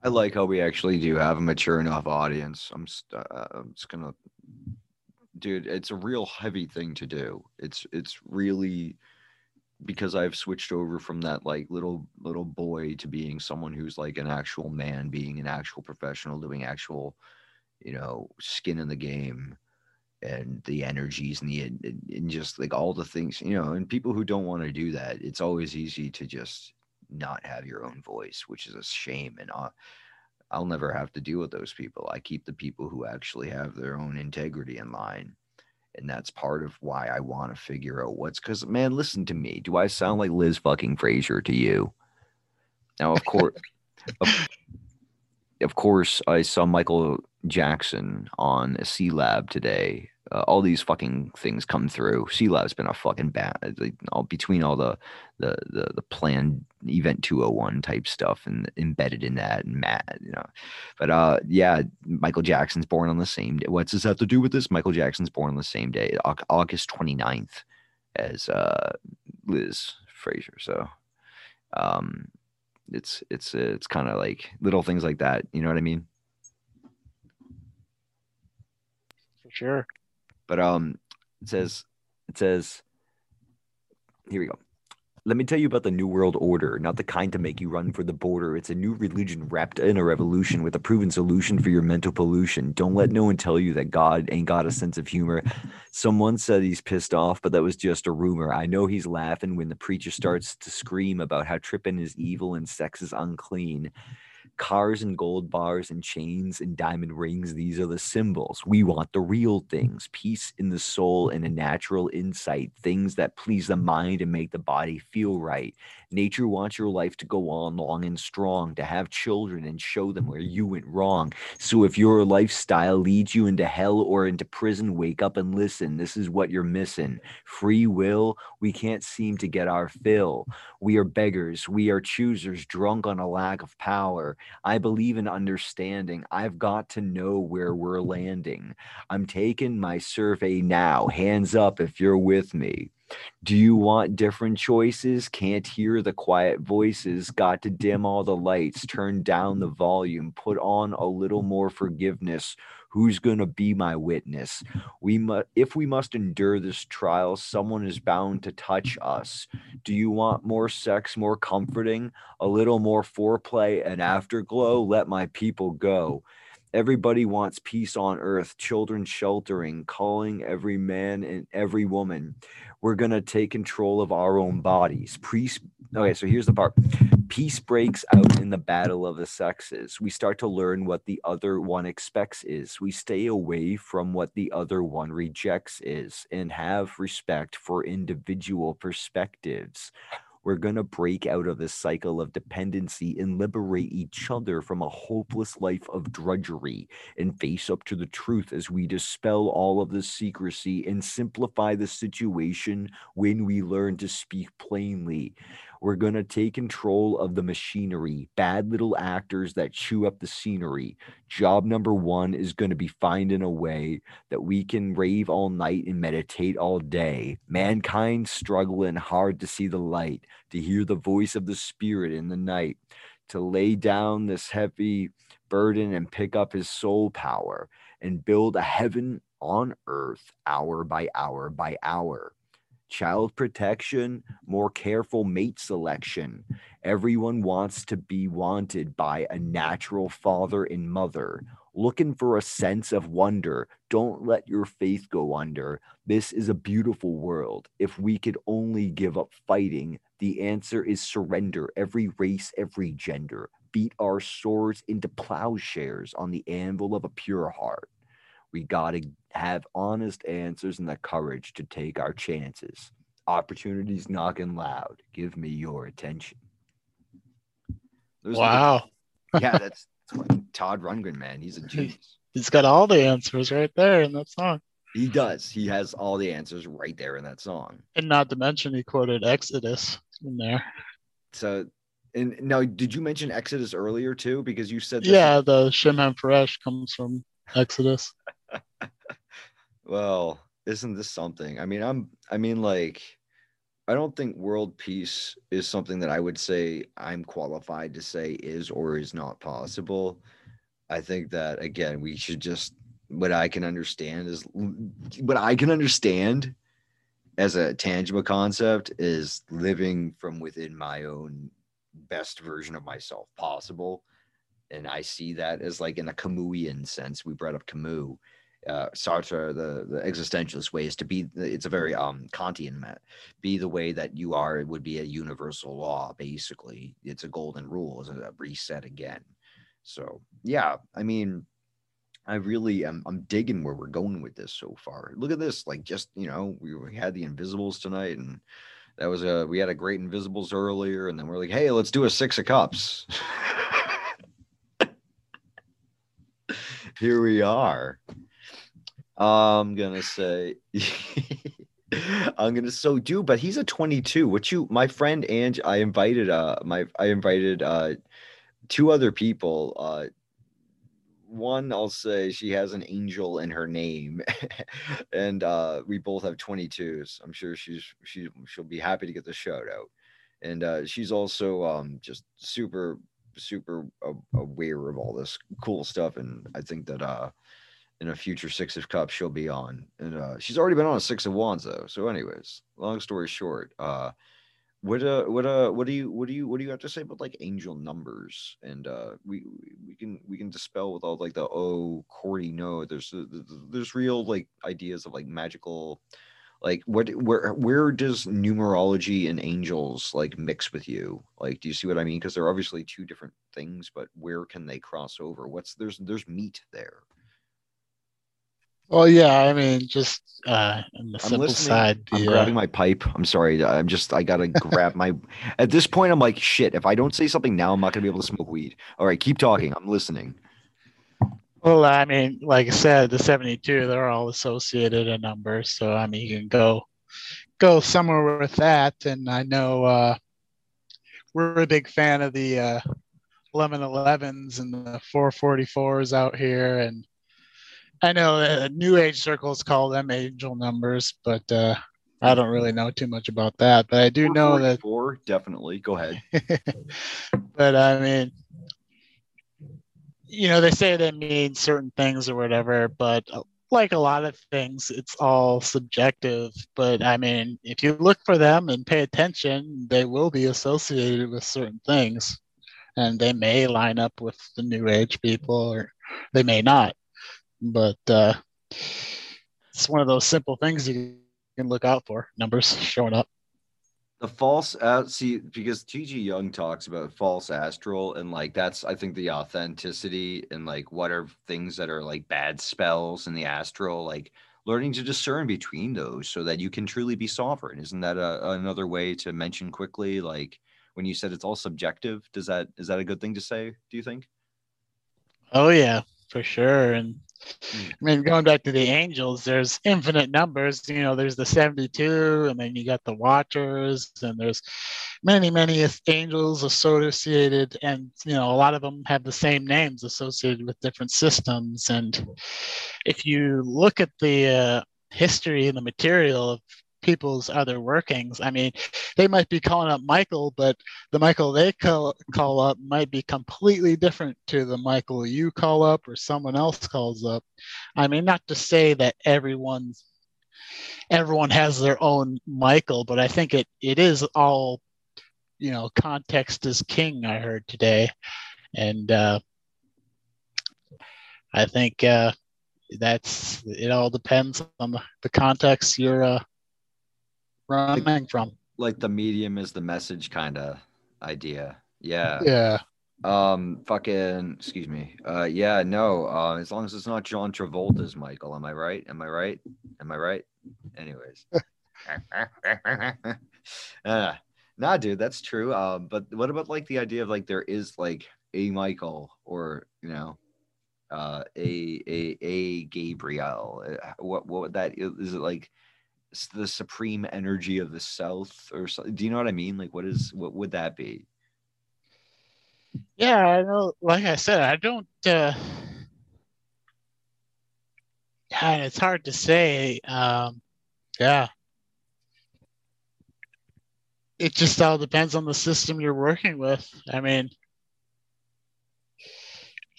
I like how we actually do have a mature enough audience. I'm st- uh, I'm just gonna, dude. It's a real heavy thing to do. It's it's really because I've switched over from that like little little boy to being someone who's like an actual man, being an actual professional, doing actual, you know, skin in the game, and the energies and the and just like all the things, you know. And people who don't want to do that, it's always easy to just not have your own voice, which is a shame. And I'll, I'll never have to deal with those people. I keep the people who actually have their own integrity in line. And that's part of why I want to figure out what's because, man, listen to me. Do I sound like Liz fucking Fraser to you? Now, of course, of, of course, I saw Michael Jackson on a C Lab today. Uh, all these fucking things come through. C Lab's been a fucking bad like, all between all the the the the planned event 201 type stuff and embedded in that and Matt, you know. But uh yeah, Michael Jackson's born on the same day. What's this have to do with this? Michael Jackson's born on the same day, Au- August 29th, as uh Liz Fraser. So um it's it's it's kind of like little things like that, you know what I mean? For sure. But um, it says it says here we go. Let me tell you about the New World Order, not the kind to make you run for the border. It's a new religion wrapped in a revolution with a proven solution for your mental pollution. Don't let no one tell you that God ain't got a sense of humor. Someone said he's pissed off, but that was just a rumor. I know he's laughing when the preacher starts to scream about how tripping is evil and sex is unclean. Cars and gold bars and chains and diamond rings, these are the symbols. We want the real things peace in the soul and a natural insight, things that please the mind and make the body feel right. Nature wants your life to go on long and strong, to have children and show them where you went wrong. So if your lifestyle leads you into hell or into prison, wake up and listen. This is what you're missing. Free will, we can't seem to get our fill. We are beggars. We are choosers, drunk on a lack of power. I believe in understanding. I've got to know where we're landing. I'm taking my survey now. Hands up if you're with me. Do you want different choices? Can't hear the quiet voices. Got to dim all the lights, turn down the volume, put on a little more forgiveness. Who's going to be my witness? We must if we must endure this trial, someone is bound to touch us. Do you want more sex, more comforting, a little more foreplay and afterglow? Let my people go. Everybody wants peace on earth, children sheltering, calling every man and every woman. We're going to take control of our own bodies. Peace. Okay, so here's the part peace breaks out in the battle of the sexes. We start to learn what the other one expects is. We stay away from what the other one rejects is and have respect for individual perspectives. We're going to break out of this cycle of dependency and liberate mm-hmm. each other from a hopeless life of drudgery and face up to the truth as we dispel all of the secrecy and simplify the situation when we learn to speak plainly. We're going to take control of the machinery, bad little actors that chew up the scenery. Job number one is going to be finding a way that we can rave all night and meditate all day. Mankind struggling hard to see the light, to hear the voice of the spirit in the night, to lay down this heavy burden and pick up his soul power and build a heaven on earth hour by hour by hour child protection, more careful mate selection. Everyone wants to be wanted by a natural father and mother. Looking for a sense of wonder. Don't let your faith go under. This is a beautiful world. If we could only give up fighting, the answer is surrender. Every race, every gender. Beat our swords into plowshares on the anvil of a pure heart. We got to have honest answers and the courage to take our chances. Opportunities knocking loud. Give me your attention. Those are the- Wow. yeah, that's, that's Todd Rundgren, man. He's a genius. He's got all the answers right there in that song. He does. He has all the answers right there in that song. And not to mention he quoted Exodus in there. So, and now, did you mention Exodus earlier too? Because you said Yeah, the Shem HaMephorash comes from Exodus. Well, isn't this something? I mean, I'm, I mean, like, I don't think world peace is something that I would say I'm qualified to say is or is not possible. I think that, again, we should just, what I can understand is, what I can understand as a tangible concept is living from within my own best version of myself possible. And I see that as like in a Camusian sense. We brought up Camus uh, Sartre, the the existentialist way is to be. It's a very um Kantian met. Be the way that you are. It would be a universal law. Basically, it's a golden rule. It's a reset again. So yeah, I mean, I really am. I'm digging where we're going with this so far. Look at this. Like just you know, we, we had the Invisibles tonight, and that was a we had a great Invisibles earlier, and then we're like, hey, let's do a six of cups. Here we are. I'm gonna say I'm gonna so do, but he's a 22. What you my friend Ange, I invited uh my I invited uh two other people. Uh one I'll say she has an angel in her name, and uh we both have 22s. I'm sure she's she she'll be happy to get the shout out. And uh she's also um just super super aware of all this cool stuff and I think that uh in a future six of cups she'll be on. And uh she's already been on a six of wands though. So anyways long story short uh what uh what uh what do you what do you what do you have to say about like angel numbers? And uh we we can we can dispel with all like the oh cordy no there's there's real like ideas of like magical like what where where does numerology and angels like mix with you? Like do you see what i mean? Because they're obviously two different things but where can they cross over? What's there's there's meat there Well, yeah, I mean, just uh, on the I'm simple listening. side, I'm uh, grabbing my pipe. I'm sorry. I'm just, I gotta grab my. At this point, I'm like, shit. If I don't say something now, I'm not gonna be able to smoke weed. All right, keep talking. I'm listening. Well, I mean, like I said, the 72, they're all associated in numbers. So, I mean, you can go go somewhere with that. And I know uh, we're a big fan of the uh, 1111s and the 444s out here. And I know uh, New Age circles call them angel numbers, but uh, I don't really know too much about that. But I do know that Four, definitely. Go ahead. but I mean, you know, they say they mean certain things or whatever, but uh, like a lot of things, it's all subjective. But I mean, if you look for them and pay attention, they will be associated with certain things, and they may line up with the New Age people, or they may not. But uh, it's one of those simple things you can look out for numbers showing up. The false uh, see because TG Young talks about false astral and like that's I think the authenticity and like what are things that are like bad spells in the astral like learning to discern between those so that you can truly be sovereign. Isn't that a, another way to mention quickly? Like when you said it's all subjective, does that is that a good thing to say? Do you think? Oh yeah, for sure. And. I mean, going back to the angels, there's infinite numbers. You know, there's the 72, and then you got the watchers, and there's many, many angels associated, and you know, a lot of them have the same names associated with different systems. And if you look at the uh, history and the material of people's other workings. I mean, they might be calling up Michael, but the Michael they call, call up might be completely different to the Michael you call up or someone else calls up. I mean, not to say that everyone's everyone has their own Michael, but I think it it is all you know, context is king, I heard today. And uh I think uh that's it all depends on the, the context you're uh running from. Like the medium is the message kind of idea. Yeah. Yeah. Um, fucking, excuse me. Uh, yeah, no. Uh, as long as it's not John Travolta's Michael, am I right? Am I right? Am I right? Anyways. uh, nah, dude, that's true. Um, but what about like the idea of like there is like a Michael or you know, uh, a a a Gabriel? Uh, What what would that is it like? The supreme energy of the South, or so, do you know what I mean? Like, what is what would that be? Yeah, I know. Like I said, I don't. Uh, and it's hard to say. Um, yeah, it just all depends on the system you're working with. I mean,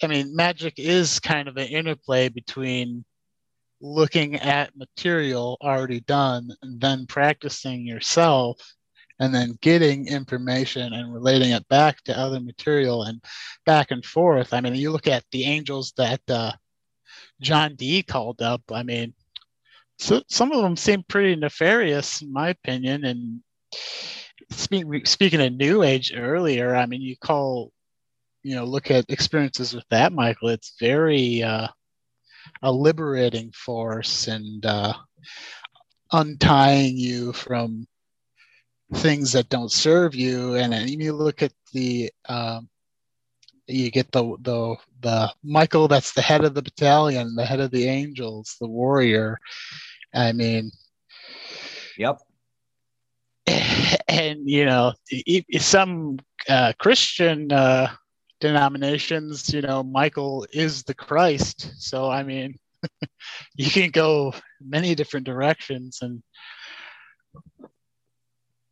I mean, magic is kind of an interplay between looking at material already done and then practicing yourself and then getting information and relating it back to other material and back and forth. I mean, you look at the angels that uh, John Dee called up. I mean, so some of them seem pretty nefarious, in my opinion. And speak, speaking of New Age earlier, I mean, you call, you know, look at experiences with that, Michael. It's very uh, a liberating force and uh, untying you from things that don't serve you and then you look at the um, you get the the the michael that's the head of the battalion the head of the angels the warrior i mean Yep. and you know some uh, christian uh, denominations you know michael is the christ. So i mean you can go many different directions and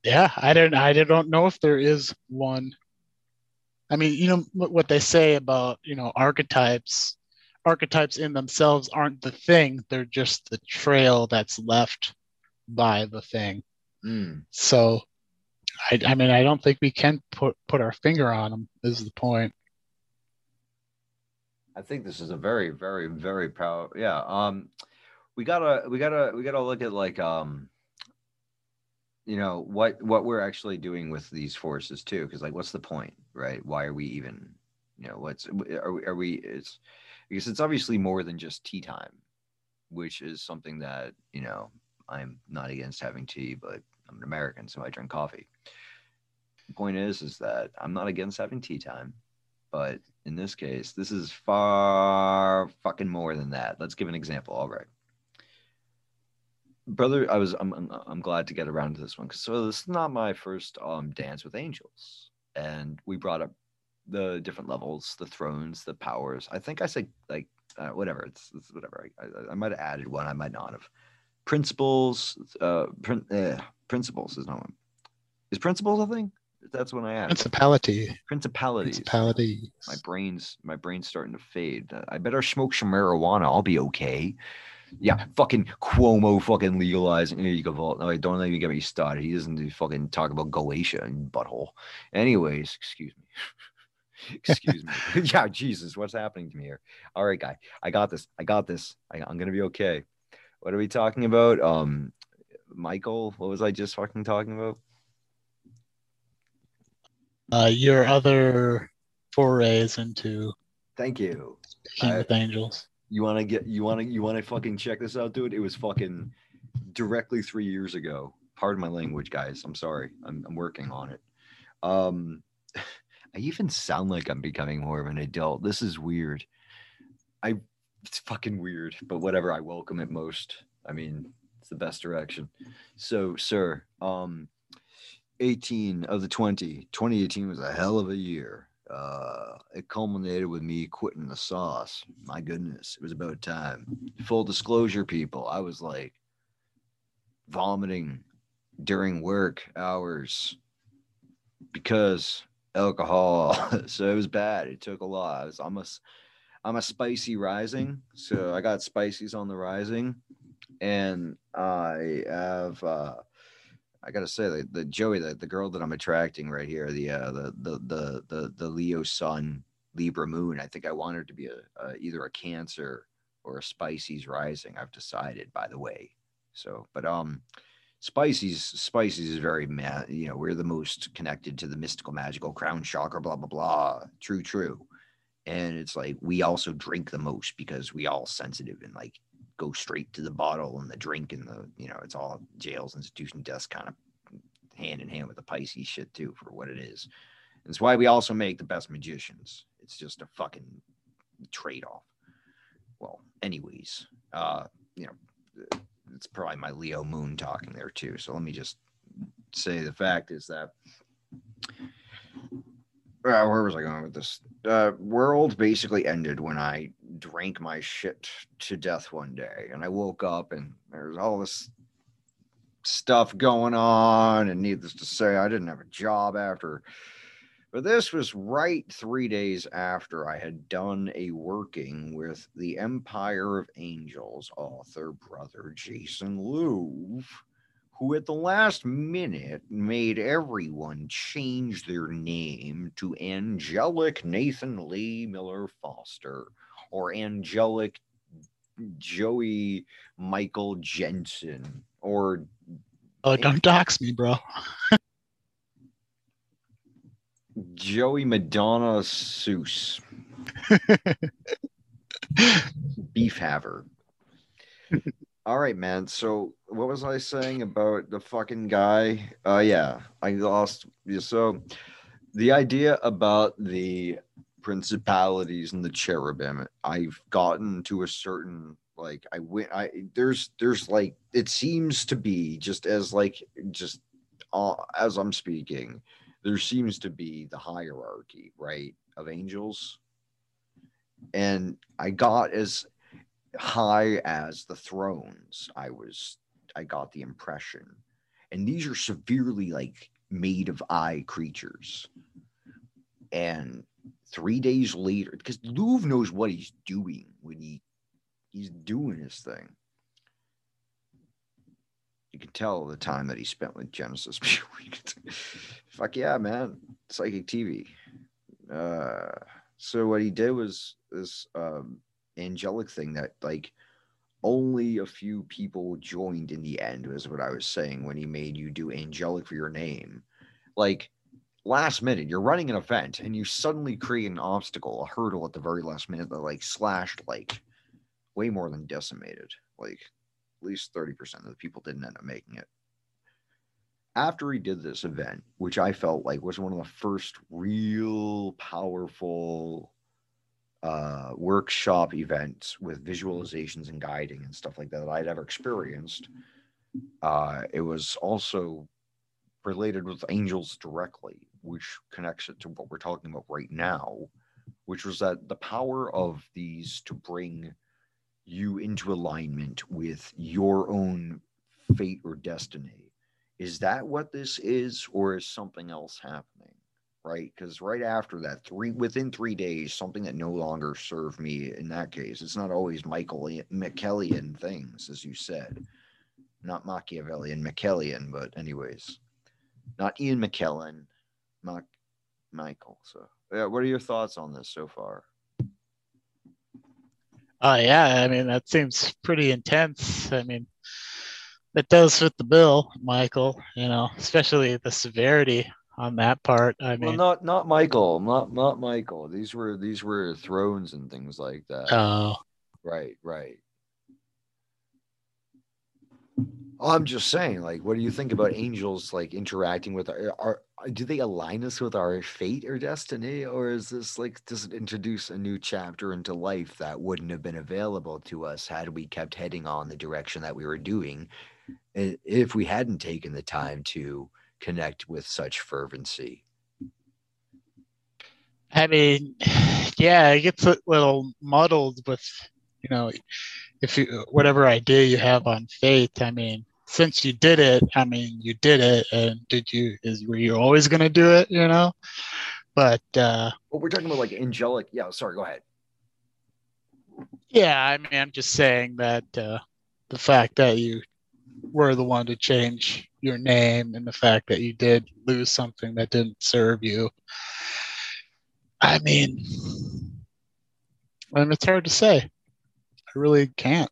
yeah i don't i don't know if there is one. I mean you know what they say about you know archetypes archetypes in themselves aren't the thing. They're just the trail that's left by the thing. Mm. so i, I mean i don't think we can put put our finger on them is the point I think this is a very, very, very proud. Yeah. Um, we gotta, we gotta, we gotta look at like, um, you know, what what we're actually doing with these forces too, because like, what's the point, right? Why are we even, you know, what's are we? Are we? It's because it's obviously more than just tea time, which is something that you know I'm not against having tea, but I'm an American, so I drink coffee. The point is, is that I'm not against having tea time, but in this case, this is far fucking more than that. Let's give an example. All right. Brother, I was I'm I'm, glad to get around to this one because so this is not my first um dance with angels. And we brought up the different levels, the thrones, the powers. I think I said like uh, whatever, it's, it's whatever. I, I, I might have added one, I might not have. Principles, uh, prin- uh principles is not one. Is principles a thing? That's when I asked. principality Principalities. principality My brain's my brain's starting to fade. Uh, I better smoke some marijuana. I'll be okay. Yeah, fucking Cuomo fucking legalizing. Here you go, Vault. No, don't even get me started. He doesn't do fucking talk about Galatia and butthole. Anyways, excuse me. excuse me. yeah, Jesus, what's happening to me here? All right, guy, I got this. I got this. I, I'm gonna be okay. What are we talking about? Um, Michael, what was I just fucking talking about? uh, your other forays into Thank you. speaking with angels You want to get you want to you want to fucking check this out, dude? It was fucking directly three years ago. Pardon my language, guys. I'm sorry. I'm, I'm working on it. Um, I even sound like I'm becoming more of an adult. This is weird. I it's fucking weird, but whatever. I welcome it most. I mean, the best direction. So, sir, um, 18 of the 20, 2018 was a hell of a year. Uh, it culminated with me quitting the sauce. My goodness, it was about time. Full disclosure, people, I was like vomiting during work hours because alcohol. so it was bad. It took a lot. I was almost I'm a spicy rising, so I got spices on the rising, and I have uh, I gotta say the, the Joey, the, the girl that I'm attracting right here, the uh, the, the the the the Leo Sun Libra Moon. I think I want her to be a, a either a Cancer or a Spices rising. I've decided, by the way. So, but um, Spices Spices is very mad. You know, we're the most connected to the mystical, magical crown chakra. Blah blah blah. True, true and it's like we also drink the most because we all sensitive and like go straight to the bottle and the drink and the you know it's all jails institution deaths kind of hand in hand with the pisces shit too for what it is. It's why we also make the best magicians. It's just a fucking trade-off. Well anyways uh you know it's probably my leo moon talking there too. So let me just say the fact is that uh, where was I going with this? Uh, world basically ended when I drank my shit to death one day, and I woke up and there's all this stuff going on, and needless to say, I didn't have a job after. But this was right three days after I had done a working with the Empire of Angels author brother Jason Louv who at the last minute made everyone change their name to Angelic Nathan Lee Miller Foster or Angelic Joey Michael Jensen or Oh, don't dox me, bro. Joey Madonna Seuss. Beef Haver. All right, man. So what was I saying about the fucking guy? Uh yeah, I lost so the idea about the principalities and the cherubim, I've gotten to a certain like I went I there's there's like it seems to be just as like just uh, as I'm speaking, there seems to be the hierarchy, right, of angels. And I got as high as the thrones i was i got the impression. And these are severely like made of eye creatures. And three days later because Louv knows what he's doing when he he's doing his thing. You can tell the time that he spent with genesis. Fuck yeah man. Psychic tv uh so what he did was this um angelic thing that like only a few people joined in the end was what I was saying when he made you do angelic for your name. Like last minute, you're running an event and you suddenly create an obstacle, a hurdle at the very last minute that like slashed like way more than decimated. Like at least 30% of the people didn't end up making it. After he did this event, which I felt like was one of the first real powerful uh, workshop events with visualizations and guiding and stuff like that that I'd ever experienced. Uh, it was also related with angels directly, which connects it to what we're talking about right now, which was that the power of these to bring you into alignment with your own fate or destiny. Is that what this is, or is something else happening? Right? Because right after that, three within three days, something that no longer served me in that case. It's not always Michael Machiavellian things, as you said, not Machiavellian, Machiavellian, but anyways, not Ian McKellen, Mac Michael. So, yeah, what are your thoughts on this so far? Uh, yeah, I mean that seems pretty intense. I mean, it does fit the bill, Michael. You know, especially the severity on that part. I mean, well, not not Michael, not not Michael. These were these were thrones and things like that. Oh, Right, right. I'm just saying, like, what do you think about angels like interacting with our, our do they align us with our fate or destiny? Or is this like does it introduce a new chapter into life that wouldn't have been available to us had we kept heading on the direction that we were doing if we hadn't taken the time to connect with such fervency? I mean, yeah, it gets a little muddled with, you know, if you whatever idea you have on faith. I mean, since you did it, I mean, you did it, and did you is were you always gonna do it? You know, but uh, Well, we're talking about like angelic. Yeah, sorry, go ahead. yeah, I mean, I'm just saying that uh, the fact that you were the one to change your name and the fact that you did lose something that didn't serve you. I mean, and it's hard to say. I really can't.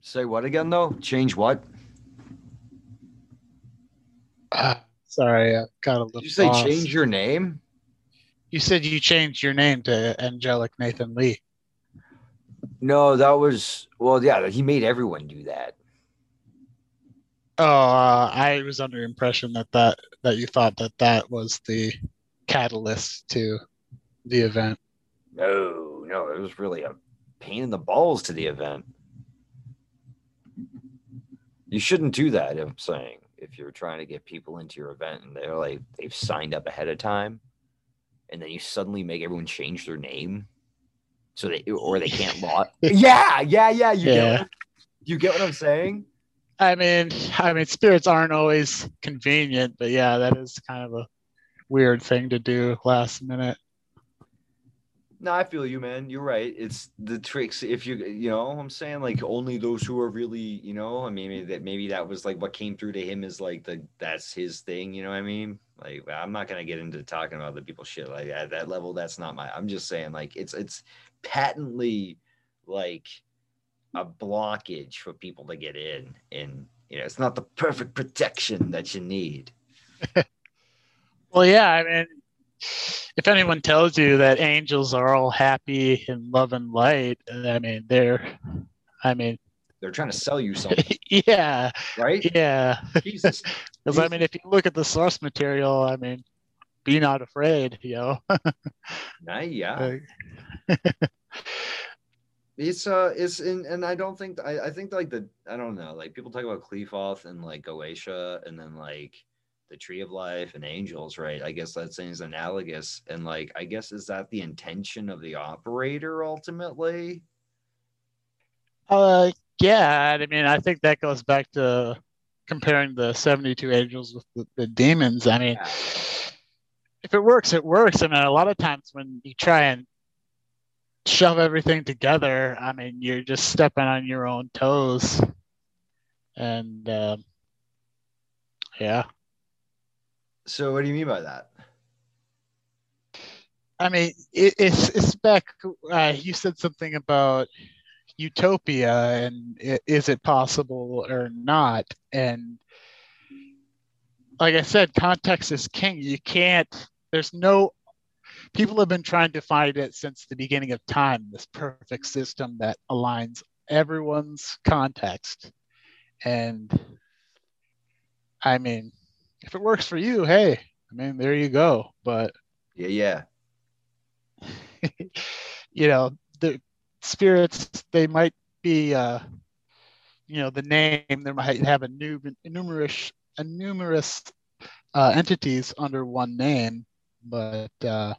Say what again though? Change what? Ah, sorry, I got a little. Did you say lost. change your name? You said you changed your name to Angelic Nathan Lee. No, that was well, yeah, he made everyone do that. Oh, uh, I was under impression that that that you thought that that was the catalyst to the event. No, no, it was really a pain in the balls to the event. You shouldn't do that, I'm saying. If you're trying to get people into your event and they're like they've signed up ahead of time, and then you suddenly make everyone change their name so they or they can't log. yeah, yeah, yeah. You Yeah. get you get what I'm saying? I mean, I mean, spirits aren't always convenient, but yeah, that is kind of a weird thing to do last minute. No, I feel you, man. You're right. It's the tricks. If you, you know, I'm saying like only those who are really, you know, I mean, maybe that maybe that was like what came through to him is like the that's his thing. You know what I mean? Like I'm not gonna get into talking about the people shit like at that level. That's not my. I'm just saying like it's it's patently like a blockage for people to get in, and you know, it's not the perfect protection that you need. Well, yeah, I mean, if anyone tells you that angels are all happy in love and light, I mean, they're, I mean, They're trying to sell you something, yeah, right? yeah. Jesus. Because I mean, if you look at the source material, I mean, be not afraid, you know. Nah, yeah. It's uh it's in and I don't think I, I think like the I don't know, like people talk about Qliphoth and like Goetia and then like the tree of life and angels, right? I guess that seems analogous. And like I guess is that the intention of the operator ultimately? Uh, yeah, I mean, I think that goes back to comparing the 72 angels with the, the demons. I mean, Yeah. If it works, it works. I mean, a lot of times when you try and shove everything together, I mean, you're just stepping on your own toes. And um, yeah, So what do you mean by that? I mean, it, it's it's back. Uh, you said something about utopia and i- is it possible or not? And like I said, context is king. You can't. There's no. People have been trying to find it since the beginning of time. This perfect system that aligns everyone's context, and I mean, if it works for you, hey, I mean, there you go. But Yeah, yeah. you know the spirits they might be uh you know the name they might have a new numerous a numerous uh, entities under one name but uh,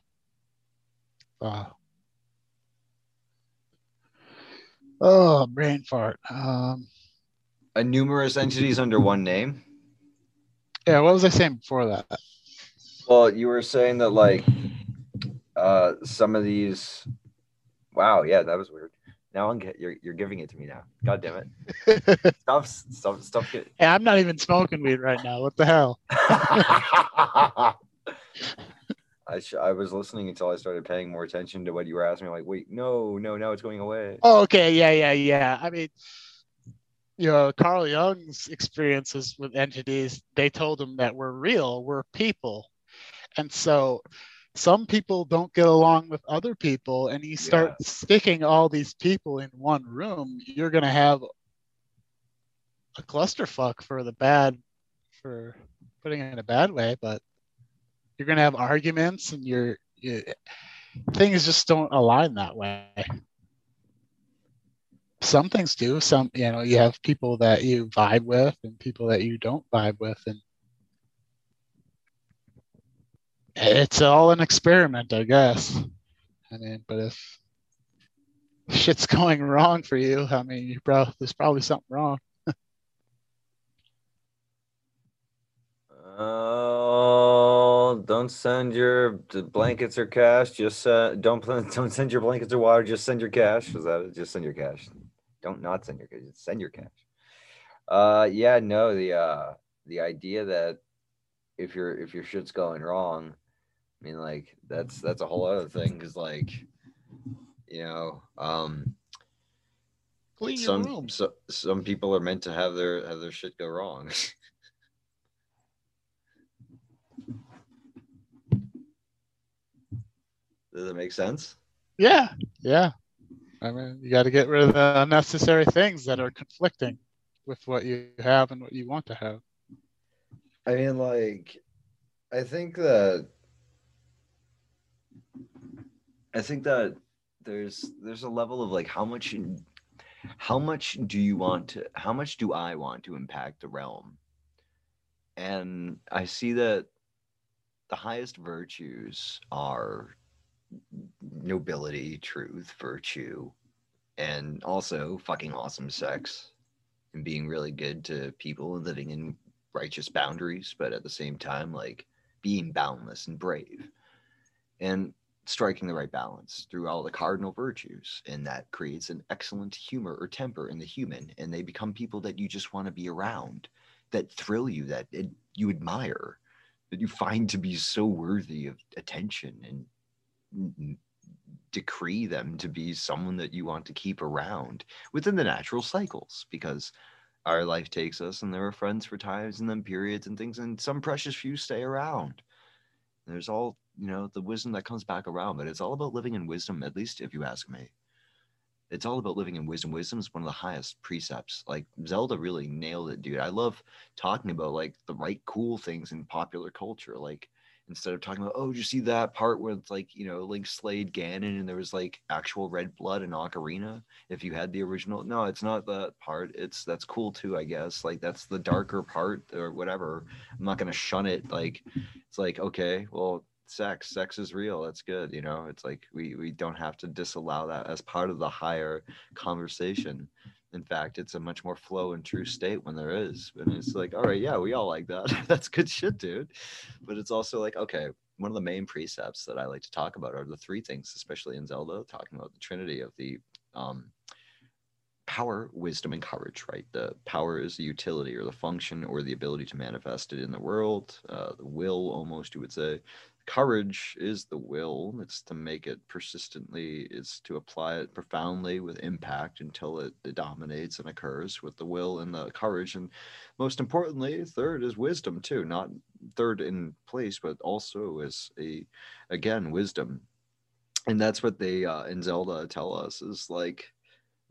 uh oh brain fart um A numerous entities under one name. yeah what was i saying before that Well, you were saying that like uh some of these Wow, yeah, that was weird. Now I'm get, you're you're giving it to me now. God damn it. Stop stop stop get hey, i'm not even smoking weed right now what the hell I sh- I was listening until I started paying more attention to what you were asking me. Like, wait, no, no, now it's going away. Oh, okay. Yeah, yeah, yeah. I mean, you know, Carl Jung's experiences with entities, they told him that we're real, we're people. And so some people don't get along with other people and you start sticking all these people in one room you're going to have a clusterfuck for the bad for putting it in a bad way but you're going to have arguments and you're you, things just don't align that way. Some things do. Some you know you have people that you vibe with and people that you don't vibe with and it's all an experiment i guess. I mean but if shit's going wrong for you i mean you there's probably something wrong. Oh, don't send your blankets or cash. Just uh, don't don't send your blankets or water. Just send your cash. Is that it? Just send your cash. Don't not send your cash. Just send your cash. Uh, yeah, no. The uh, the idea that if your if your shit's going wrong, I mean, like that's that's a whole other thing. Because like, you know, um, clean your some room so, some people are meant to have their have their shit go wrong. Does it make sense? yeah yeah i mean you got to get rid of the unnecessary things that are conflicting with what you have and what you want to have I mean, like, I think that I think that there's there's a level of like how much how much do you want to how much do I want to impact the realm? And I see that the highest virtues are nobility, truth, virtue, and also fucking awesome sex and being really good to people and living in righteous boundaries, but at the same time, like being boundless and brave and striking the right balance through all the cardinal virtues. And that creates an excellent humor or temper in the human. And they become people that you just want to be around, that thrill you, that it, you admire, that you find to be so worthy of attention and decree them to be someone that you want to keep around within the natural cycles because our life takes us and there are friends for times and then periods and things and some precious few stay around. There's all you know the wisdom that comes back around but it's all about living in wisdom at least if you ask me. It's all about living in wisdom. Wisdom is one of the highest precepts. Like zelda really nailed it dude. I love talking about like the right cool things in popular culture. Like instead of talking about oh did you see that part where it's like you know link slayed ganon and there was like actual red blood in ocarina if you had the original? No it's not that part. It's that's cool too i guess. Like that's the darker part or whatever. I'm not going to shun it. Like it's like okay well sex sex is real. That's good you know? It's like we we don't have to disallow that as part of the higher conversation in fact it's a much more flow and true state when there is and it's like all right yeah we all like that. That's good shit dude. But it's also like okay one of the main precepts that i like to talk about are the three things especially in zelda talking about the trinity of the um power wisdom and courage right? The power is the utility or the function or the ability to manifest it in the world uh, the will almost you would say courage is the will it's to make it persistently it's to apply it profoundly with impact until it, it dominates and occurs with the will and the courage and most importantly third is wisdom too not third in place but also as a again wisdom. And that's what they uh, in zelda tell us is like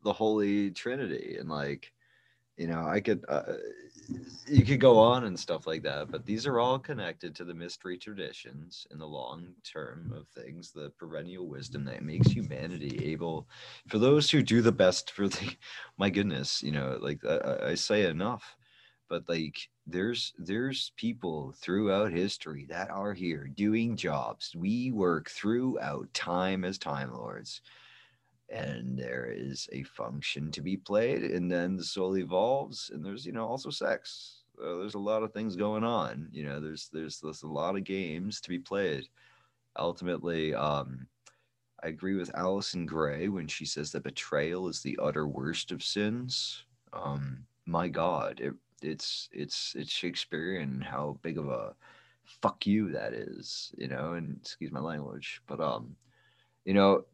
the holy trinity and like you know i could uh, you could go on and stuff like that but these are all connected to the mystery traditions in the long term of things the perennial wisdom that makes humanity able for those who do the best for the my goodness you know like i, I say enough but like there's there's people throughout history that are here doing jobs. We work throughout time as time lords and there is a function to be played and then the soul evolves and there's you know also sex. Uh, there's a lot of things going on you know there's there's there's a lot of games to be played. Ultimately um i agree with allison gray when she says that betrayal is the utter worst of sins. Um my god it, it's it's it's shakespearean how big of a fuck you that is you know and excuse my language but um you know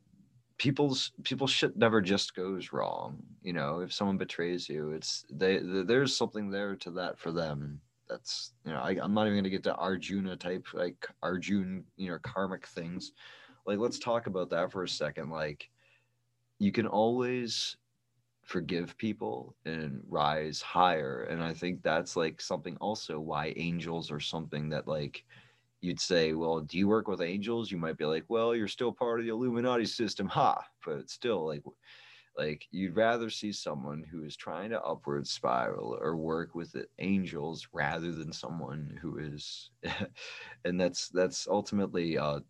people's people's shit never just goes wrong you know? If someone betrays you it's they there's something there to that for them that's you know I, i'm not even to get to arjuna type like arjun you know karmic things. Like let's talk about that for a second like you can always forgive people and rise higher and i think that's like something also why angels are something that like you'd say well do you work with angels? You might be like well you're still part of the illuminati system. Ha but still like like you'd rather see someone who is trying to upward spiral or work with the angels rather than someone who is and that's that's ultimately uh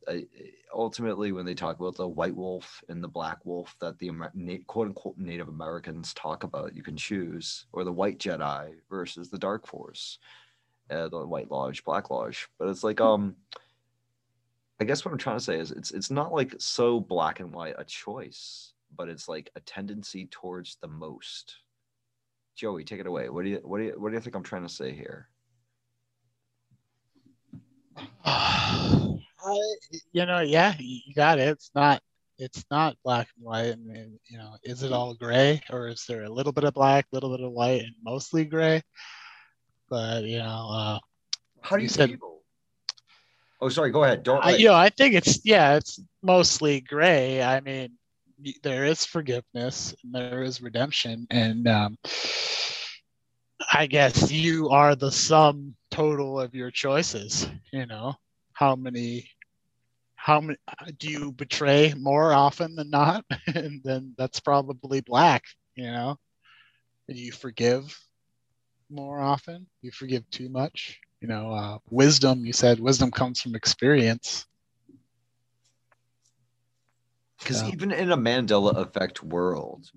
ultimately when they talk about the white wolf and the black wolf that the quote unquote native americans talk about you can choose or the white jedi versus the dark force uh, the white lodge black lodge but it's like um i guess what i'm trying to say is it's it's not like so black and white a choice but it's like a tendency towards the most. Joey, take it away. What do you what do you what do you think I'm trying to say here? I, you know, yeah, you got it. It's not it's not black and white. I mean, you know, is it all gray or is there a little bit of black, a little bit of white, and mostly gray? But you know, uh, how do you, you said? Oh, sorry. Go ahead. Don't. I, you know, I think it's yeah, it's mostly gray. I mean, there is forgiveness and there is redemption and um, i guess you are the sum total of your choices you know how many how many do you betray more often than not and then that's probably black you know do you forgive more often you forgive too much you know uh, wisdom you said wisdom comes from experience because even in a Mandela effect world,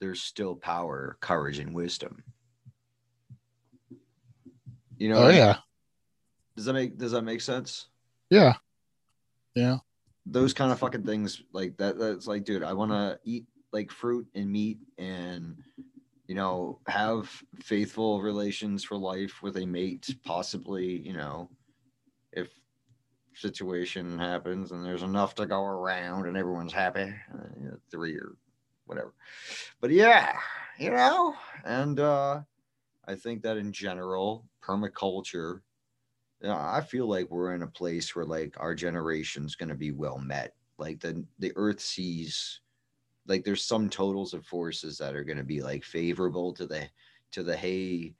there's still power, courage, and wisdom. You know? Oh yeah. Does that make Does that make sense? Yeah. Yeah. Those kind of fucking things like that. That's like, dude, I want to eat like fruit and meat and you know have faithful relations for life with a mate possibly you know if situation happens and there's enough to go around and everyone's happy, uh, you know, three or whatever. But yeah, you know, and uh, I think that in general, permaculture, you know, I feel like we're in a place where like our generation's going to be well met. Like the the Earth sees, like there's some totals of forces that are going to be like favorable to the to the hey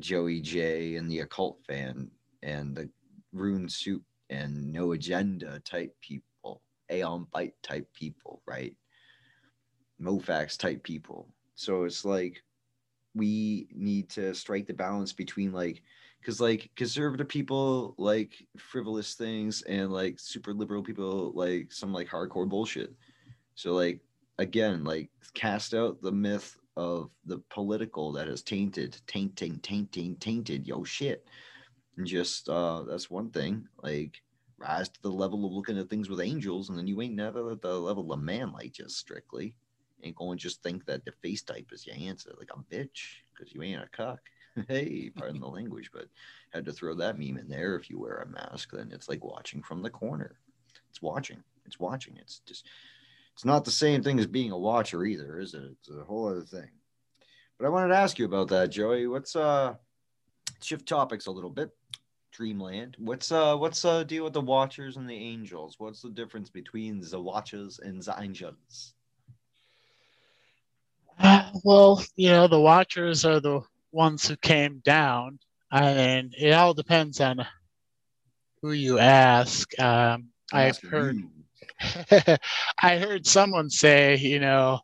Joey J and the occult fan and the rune soup and no agenda type people, Aeon Byte type people, right? Mofax type people. So it's like we need to strike the balance between like because like conservative people like frivolous things and like super liberal people like some like hardcore bullshit. So like again, like cast out the myth of the political that has tainted, tainting, tainting, tainted yo shit. And just uh that's one thing like rise to the level of looking at things with angels and then you ain't never at the level of man like just strictly. Ain't going to just think that the face type is your answer like a bitch because you ain't a cuck hey pardon the language but had to throw that meme in there. If you wear a mask then it's like watching from the corner. It's watching it's watching it's just it's not the same thing as being a watcher either is it it's a whole other thing but i wanted to ask you about that joey what's uh shift topics a little bit. Dreamland. What's uh what's uh deal with the Watchers and the Angels? What's the difference between the Watchers and the Angels? Uh, well, you know, the Watchers are the ones who came down, and it all depends on who you ask. Um, I've heard, I heard someone say, you know,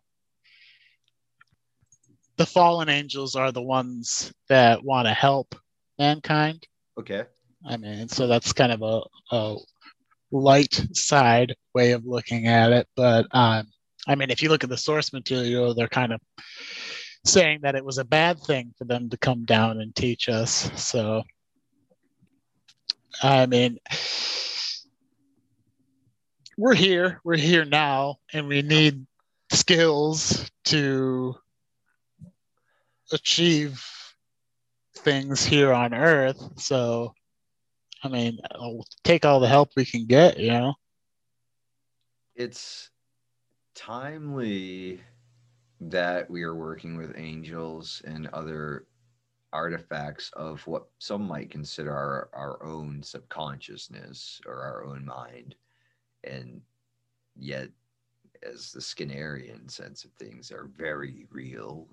the fallen angels are the ones that want to help mankind. Okay. I mean, so that's kind of a, a light side way of looking at it. But um, I mean, if you look at the source material, they're kind of saying that it was a bad thing for them to come down and teach us. So, I mean, we're here, we're here now, and we need skills to achieve things here on earth. So, I mean, I'll take all the help we can get, you know? It's timely that we are working with angels and other artifacts of what some might consider our, our own subconsciousness or our own mind. And yet, as the Skinnerian sense of things, are very real.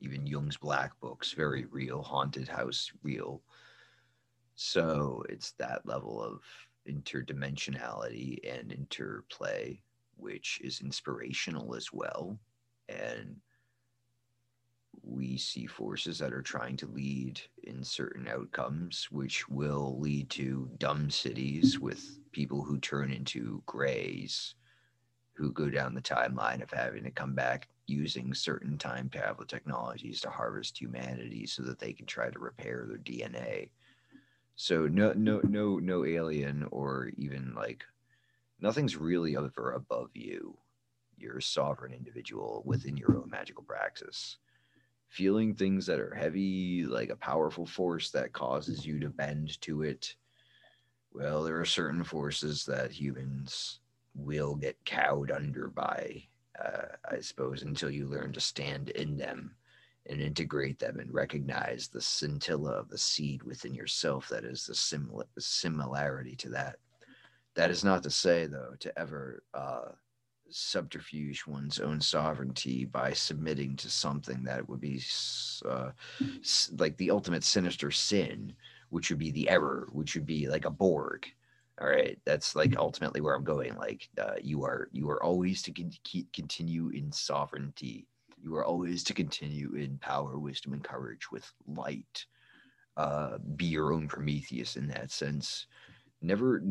Even Jung's Black Books, very real. Haunted House, real. So it's that level of interdimensionality and interplay, which is inspirational as well. And we see forces that are trying to lead in certain outcomes, which will lead to dumb cities with people who turn into grays, who go down the timeline of having to come back using certain time travel technologies to harvest humanity so that they can try to repair their DNA. So no no no no alien or even like nothing's really ever above you. You're a sovereign individual within your own magical praxis feeling things that are heavy, like a powerful force that causes you to bend to it. Well, there are certain forces that humans will get cowed under by, uh, I suppose, until you learn to stand in them and integrate them and recognize the scintilla of the seed within yourself that is the simil- similarity to that. That is not to say, though, to ever uh, subterfuge one's own sovereignty by submitting to something that would be uh, like the ultimate sinister sin, which would be the error, which would be like a Borg. All right, that's like ultimately where I'm going. Like uh, you are, you are always to con- continue in sovereignty. You are always to continue in power, wisdom, and courage with light. Uh, be your own Prometheus in that sense never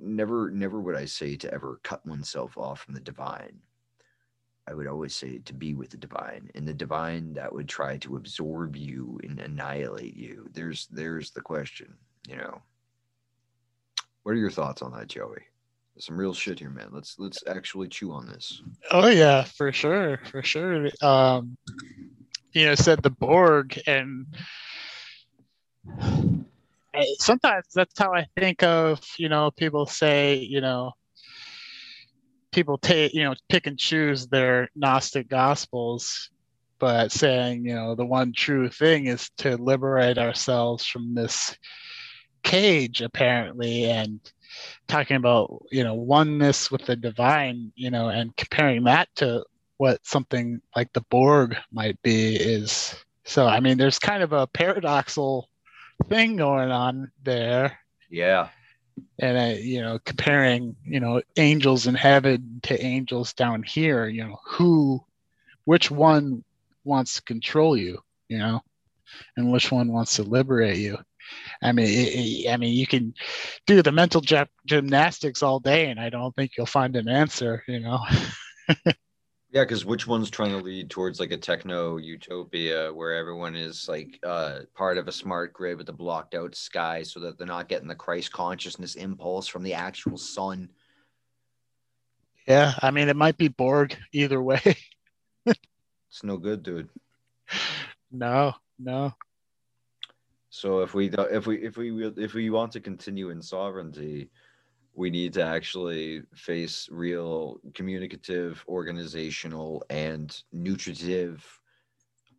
never never would i say to ever cut oneself off from the divine i would always say to be with the divine and the divine that would try to absorb you and annihilate you. There's there's the question you know. What are your thoughts on that joey? There's some real shit here man. Let's let's actually chew on this. Oh yeah for sure for sure. Um you know said the borg and sometimes that's how I think of, you know, people say, you know, people take, you know, pick and choose their Gnostic gospels, but saying, you know, the one true thing is to liberate ourselves from this cage, apparently, and talking about, you know, oneness with the divine, you know, and comparing that to what something like the Borg might be is so, I mean, there's kind of a paradoxal thing going on there. Yeah. And I, you know, comparing, you know, angels in heaven to angels down here, you know, who, which one wants to control you, you know, and which one wants to liberate you. I mean, it, it, I mean, you can do the mental gymnastics all day, and I don't think you'll find an answer, you know. Yeah, because which one's trying to lead towards like a techno utopia where everyone is like uh, part of a smart grid with a blocked out sky so that they're not getting the Christ consciousness impulse from the actual sun? Yeah, I mean, it might be Borg either way. it's no good, dude. No, no. So if we if we if we if we want to continue in sovereignty, we need to actually face real communicative, organizational, and nutritive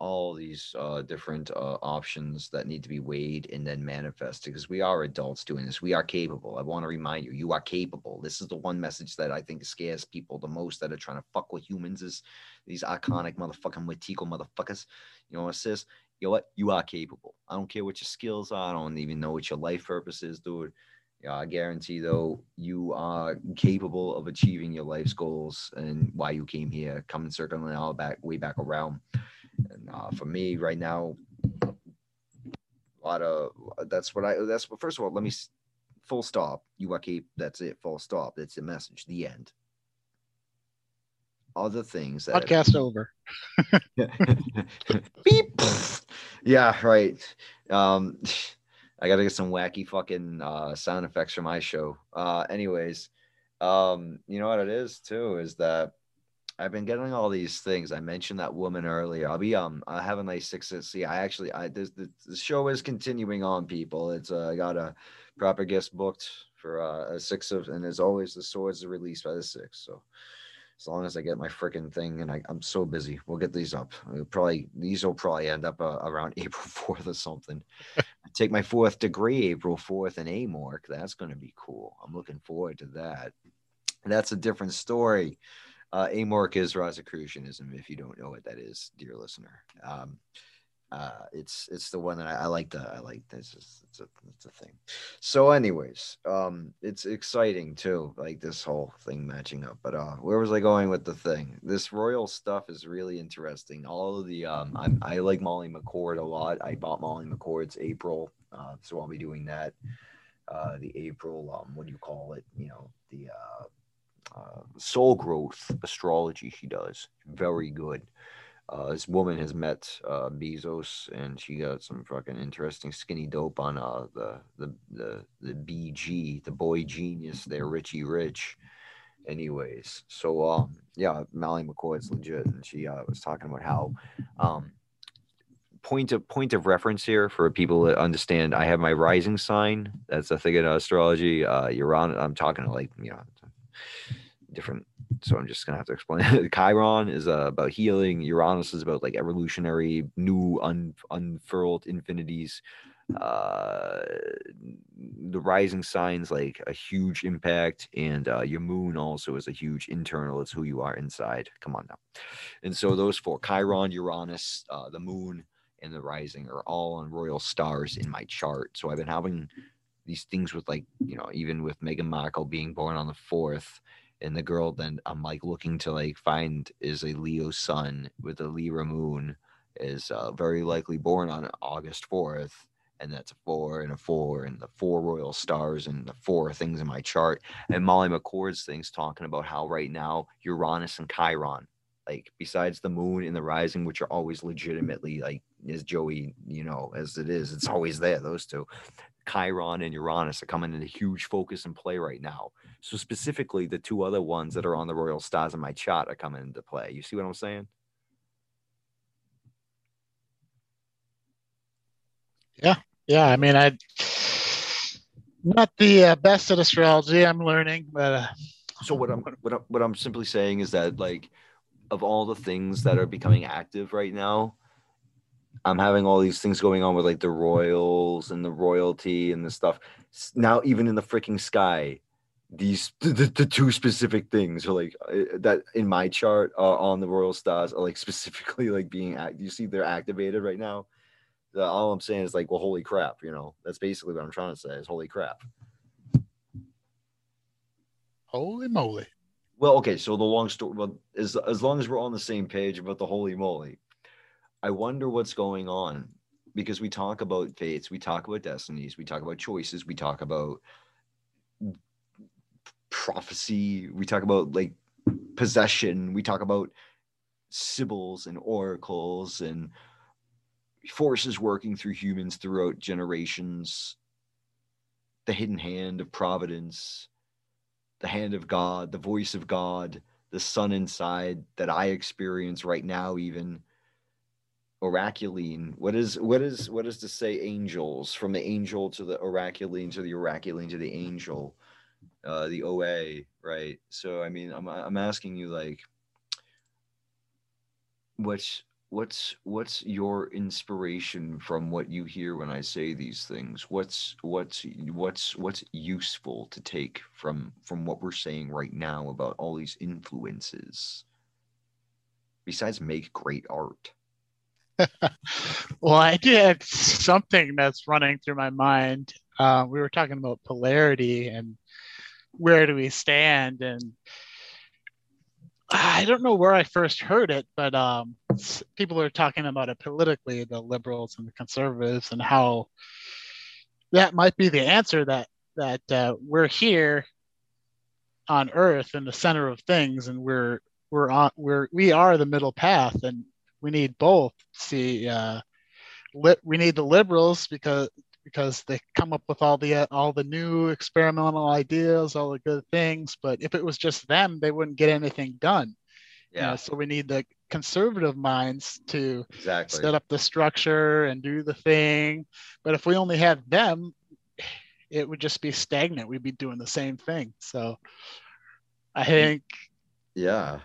all these uh, different uh, options that need to be weighed and then manifested because we are adults doing this. We are capable. I want to remind you, you are capable. This is the one message that I think scares people the most that are trying to fuck with humans is these iconic motherfucking Wetiko motherfuckers. You know what says? You know what? You are capable. I don't care what your skills are. I don't even know what your life purpose is, dude. Yeah, I guarantee though you are capable of achieving your life's goals and why you came here, coming circling all back way back around. And uh, for me right now, a lot of that's what I that's what first of all, let me full stop. You are capable. That's it. Full stop. That's the message. The end. Other things that podcast over. Beep. yeah, right. Um I gotta get some wacky fucking uh, sound effects for my show. Uh, anyways, um, you know what it is too is that I've been getting all these things. I mentioned that woman earlier. I'll be um I have a nice six. See, I actually I this the, the show is continuing on. People, it's uh, I got a proper guest booked for uh, a six of, and as always, the swords are released by the six. So As long as I get my freaking thing, and I, I'm so busy, we'll get these up. We'll probably these will probably end up uh, around April fourth or something. I take my fourth degree April fourth in AMORC. That's going to be cool. I'm looking forward to that. That's a different story. Uh, AMORC is Rosicrucianism, if you don't know what that is, dear listener. Um, uh, it's it's the one that I, I like. The I like this. Is, it's a it's a thing. So, anyways, um, it's exciting too. Like this whole thing matching up. But uh, where was I going with the thing? This royal stuff is really interesting. All of the um, I'm, I like Molly McCord a lot. I bought Molly McCord's April, uh, so I'll be doing that. Uh, the April, um, what do you call it? You know, the uh, uh, soul growth astrology she does. Very good uh, this woman has met uh, Bezos, and she got some fucking interesting skinny dope on uh, the the the the BG, the boy genius there, Richie Rich. Anyways, so um, yeah, Molly McCord's legit, and she uh, was talking about how um, point of point of reference here for people that understand. I have my rising sign. That's a thing in astrology. Uh, Uranus. I'm talking like you know different so I'm just gonna have to explain. Chiron is uh, about healing. Uranus is about like evolutionary, new, un- unfurled infinities. Uh, the rising signs like a huge impact, and uh, your moon also is a huge internal. It's who you are inside. Come on now. And so those four: Chiron, Uranus, uh, the moon, and the rising are all on royal stars in my chart. So I've been having these things with like you know even with Meghan Markle being born on the fourth and the girl then I'm like looking to like find is a Leo sun with a Libra moon is uh, very likely born on August 4th and that's a four and a four and the four royal stars and the four things in my chart and Molly McCord's things talking about how right now Uranus and Chiron like besides the moon and the rising which are always legitimately like as Joey you know as it is it's always there those two Chiron and Uranus are coming into huge focus and play right now. So specifically, the two other ones that are on the royal stars in my chart are coming into play. You see what I'm saying? Yeah, yeah. I mean, I not the uh, best at astrology. I'm learning, but uh, so what I'm what I'm, what I'm simply saying is that like of all the things that are becoming active right now, I'm having all these things going on with like the royals and the royalty and the stuff. Now, even in the freaking sky, these the, the two specific things are like uh, that in my chart uh, on the royal stars are like specifically like being act. You see, they're activated right now. The, all I'm saying is like, well, holy crap, you know. That's basically what I'm trying to say is holy crap. Holy moly. Well, okay, so the long story, well, as as long as we're on the same page about the holy moly, I wonder what's going on because we talk about fates, we talk about destinies, we talk about choices, we talk about prophecy, we talk about like possession, we talk about sibyls and oracles and forces working through humans throughout generations, the hidden hand of providence, the hand of God, the voice of God, the sun inside that I experience right now, even oraculine what is what is what is to say angels? From the angel to the oraculine to the oraculine to the angel uh the oa right? So i mean i'm i'm asking you like what's what's what's your inspiration from what you hear when i say these things? What's what's what's what's useful to take from from what we're saying right now about all these influences besides make great art well, I did something that's running through my mind. Uh, we were talking about polarity and where do we stand, and I don't know where I first heard it, but um, people are talking about it politically, the liberals and the conservatives, and how that might be the answer that that uh, we're here on Earth in the center of things, and we're we're on we're we are the middle path, and we need both. See, uh, li- we need the liberals because because they come up with all the uh, all the new experimental ideas, all the good things. But if it was just them, they wouldn't get anything done. Yeah. You know, so we need the conservative minds to exactly. set up the structure and do the thing. But if we only had them, it would just be stagnant. We'd be doing the same thing. So I think yeah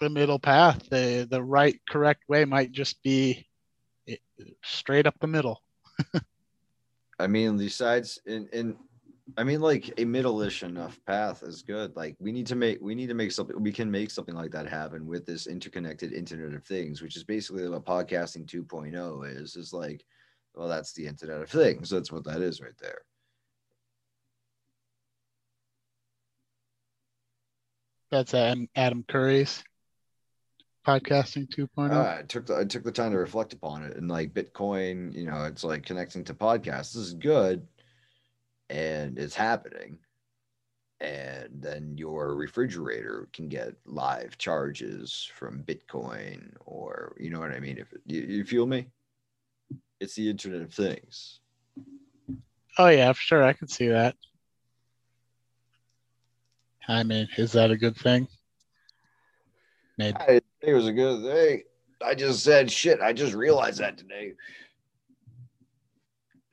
the middle path. The the right correct way might just be straight up the middle. I mean, besides in in I mean like a middle-ish enough path is good. Like we need to make we need to make something we can make something like that happen with this interconnected internet of things, which is basically what podcasting 2.0 is, is like, well, that's the internet of things. That's what that is right there. That's Adam, Adam Curry's podcasting oh. 2.0. Uh, I took the I took the time to reflect upon it and like Bitcoin, you know, it's like connecting to podcasts. This is good, and it's happening. And then your refrigerator can get live charges from Bitcoin, or you know what I mean. If you, you feel me, it's the Internet of Things. oh yeah, for sure, I can see that. I mean, is that a good thing? Maybe. I it was a good thing. I just said shit. I just realized that today.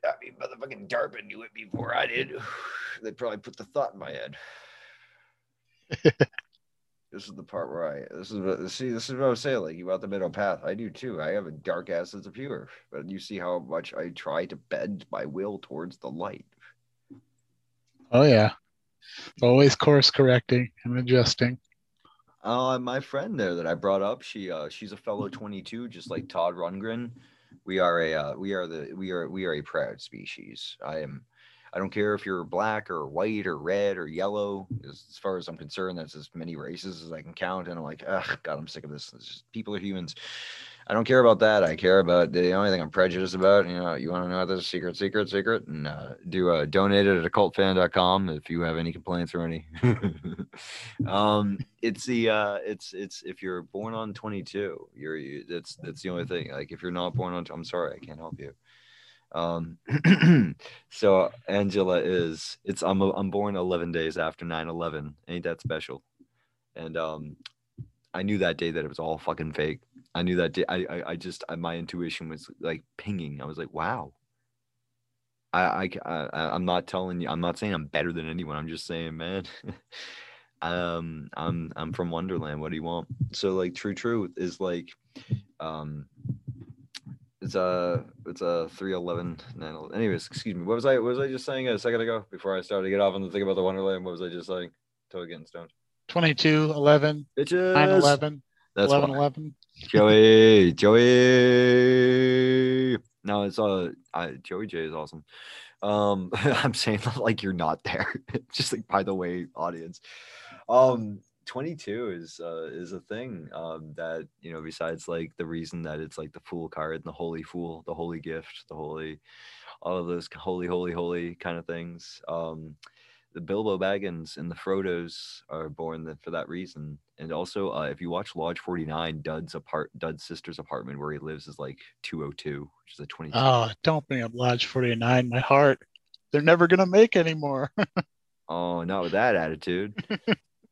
I mean, motherfucking DARPA knew it before I did. They probably put the thought in my head. this is the part where I. This is what. See, this is what I'm saying. Like you out the middle path. I do too. I have a dark ass sense of humor, but you see how much I try to bend my will towards the light. Oh yeah, always course correcting and adjusting. Uh, my friend there that I brought up, she uh, she's a fellow 22, just like Todd Rundgren. We are a uh, we are the we are we are a proud species. I am. I don't care if you're black or white or red or yellow. As, as far as I'm concerned, that's as many races as I can count. And I'm like, ugh, God, I'm sick of this. Just, people are humans. I don't care about that. I care about the only thing I'm prejudiced about. You know, you want to know this secret, secret, secret, and uh, do uh, donate it at occultfan.com if you have any complaints or any. um, it's the uh, it's it's if you're born on 22, you're you, that's that's the only thing. Like if you're not born on, I'm sorry, I can't help you. Um, so Angela is it's I'm I'm born 11 days after 9/11. Ain't that special? And um, I knew that day that it was all fucking fake. I knew that day. I, I, I just, I, my intuition was like pinging. I was like, wow. I, I, I, I'm not telling you. I'm not saying I'm better than anyone. I'm just saying, man. um, I'm, I'm from Wonderland. What do you want? So like, true truth is like, um, it's a, it's a 311. Anyways, excuse me. What was I, what was I just saying a second ago before I started to get off on the thing about the Wonderland? What was I just saying? Toe getting stoned. 22, 11, Bitches. 9, 11, That's 11, why. 11. Joey, Joey. No, it's uh, I, Joey J is awesome. Um, I'm saying like you're not there. Just like by the way, audience. Um, 22 is uh is a thing um that you know besides like the reason that it's like the fool card and the holy fool the holy gift the holy all of those holy holy holy kind of things um the Bilbo Baggins and the Frodos are born for that reason. And also, uh, if you watch Lodge 49, Dud's apart, Dud's sister's apartment where he lives is like 202, which is a 20. Oh, don't bring up Lodge 49. My heart. They're never going to make anymore. Oh, not with that attitude.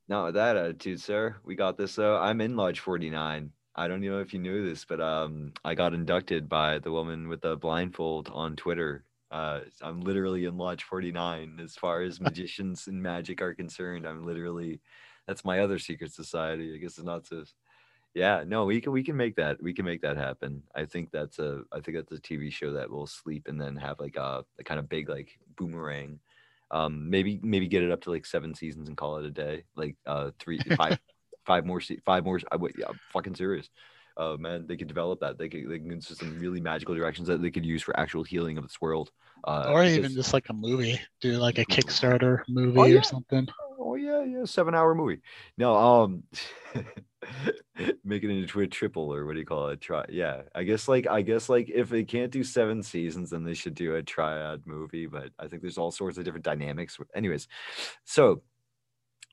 not with that attitude, sir. We got this. though. I'm in Lodge 49. I don't know if you knew this, but um, I got inducted by the woman with the blindfold on Twitter. Uh, I'm literally in Lodge 49 as far as magicians and magic are concerned. I'm literally, that's my other secret society. I guess it's not so. Yeah, no, we can we can make that we can make that happen. I think that's a I think that's a TV show that will sleep and then have like a, a kind of big like boomerang. Um, maybe maybe get it up to like seven seasons and call it a day. Like uh, three five five more se- five more. I would yeah, I'm fucking serious. Oh man, they could develop that. They could they can into some really magical directions that they could use for actual healing of this world. Uh, or because- even just like a movie. Do like a Kickstarter movie Oh, yeah. or something. Oh yeah, yeah, seven hour movie. No, um, make it into a triple or what do you call it? Try, yeah. I guess like I guess like if they can't do seven seasons, then they should do a triad movie. But I think there's all sorts of different dynamics. Anyways, so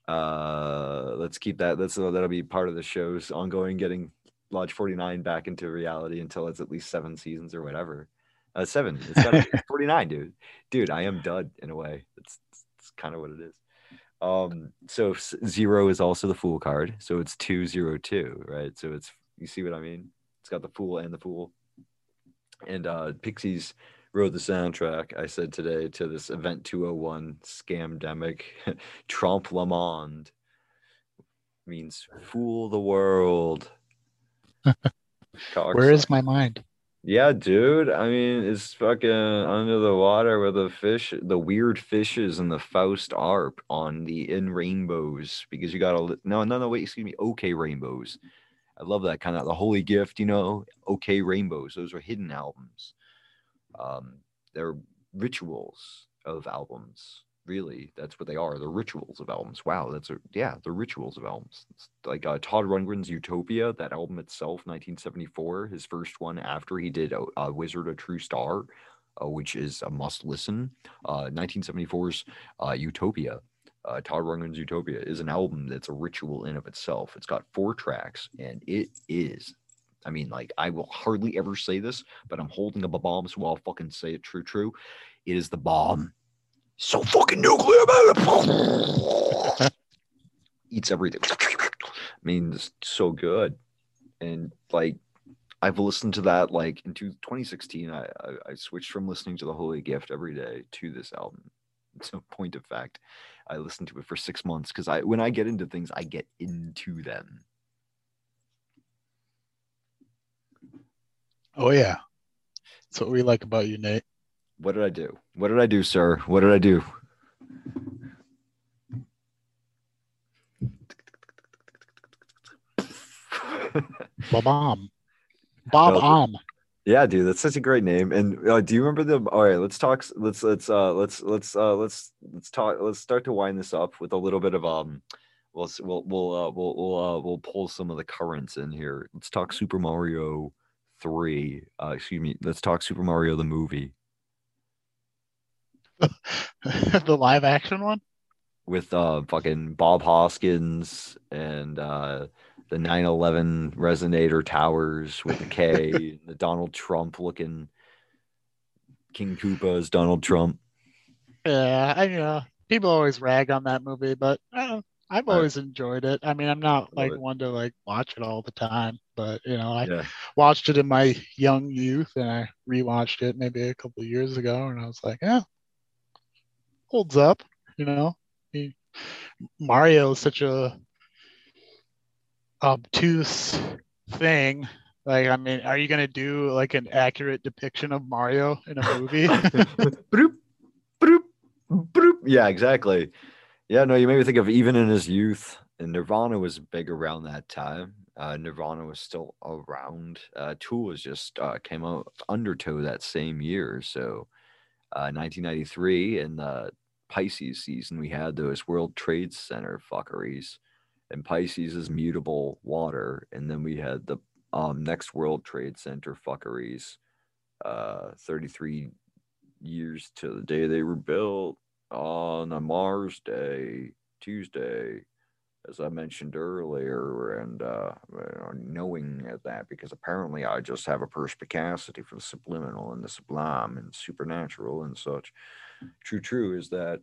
uh, let's keep that. That's uh, that'll be part of the show's ongoing getting Lodge 49 back into reality until it's at least seven seasons or whatever. Uh, seven. It's got to be 49, dude. Dude, I am dud in a way. It's it's kind of what it is. Um, so zero is also the fool card. So it's two zero two, right? So it's you see what I mean? It's got the fool and the fool. And uh Pixies wrote the soundtrack, I said today, to this event 201 scamdemic Trompe Le Monde means fool the world. Where is my mind? Yeah, dude. I mean, it's fucking under the water with the fish, the weird fishes and the Faust arp on the in rainbows because you gotta no, no, no. Wait, excuse me. Okay, rainbows. I love that kind of the holy gift, you know. Okay, rainbows. Those are hidden albums. Um, they're rituals of albums. Really, that's what they are. The rituals of albums. Wow, that's a yeah, the rituals of albums. It's like uh, Todd Rundgren's Utopia, that album itself, 1974, his first one after he did uh, uh, Wizard of True Star, uh, which is a must listen. Uh, 1974's uh, Utopia. Todd Rundgren's Utopia is an album that's a ritual in of itself. It's got four tracks, and it is I mean, like, I will hardly ever say this, but I'm holding up a bomb, so I'll fucking say it true, true. It is the bomb. So fucking nuclear, man. Eats everything. I mean, it's so good. And like, I've listened to that like in 2016. I, I, I switched from listening to the Holy Gift every day to this album. So, point of fact, I listened to it for six months because I, when I get into things, I get into them. Oh yeah, that's what we like about you, Nate. What did I do? What did I do, sir? What did I do? Bob Om. Bob No. Om. Yeah, dude, that's such a great name. And uh, do you remember the? All right, let's talk. Let's let's uh let's let's uh let's let's talk. Let's start to wind this up with a little bit of um. We'll we'll we'll uh, we'll we'll, uh, we'll pull some of the currents in here. Let's talk Super Mario three. Uh, excuse me. Let's talk Super Mario the movie the live action one. with uh fucking Bob Hoskins and uh the 911 resonator towers with the K, and the Donald Trump looking King Koopa as Donald Trump. Yeah, I you know people always rag on that movie, but uh, I've I- always enjoyed it. I mean, I'm not like it. one to like watch it all the time, but you know, I Yeah. watched it in my young youth, and I rewatched it maybe a couple of years ago, and I was like, yeah, holds up. You know, Mario is such a obtuse thing. Like, I mean, are you gonna do like an accurate depiction of Mario in a movie? Broop, broop, broop. Yeah, exactly. Yeah, no, you made me think of even in his youth, and Nirvana was big around that time. Uh, Nirvana was still around. Uh, Tool was just uh, came out Undertow that same year. So, uh, 1993 in the Pisces season, we had those World Trade Center fuckeries, and Pisces is mutable water, and then we had the um, next World Trade Center fuckeries. Uh, 33 years to the day they were built on a Mars Day, Tuesday, as I mentioned earlier, and uh, uh, knowing that because apparently I just have a perspicacity for the subliminal and the sublime and supernatural and such. True, true is that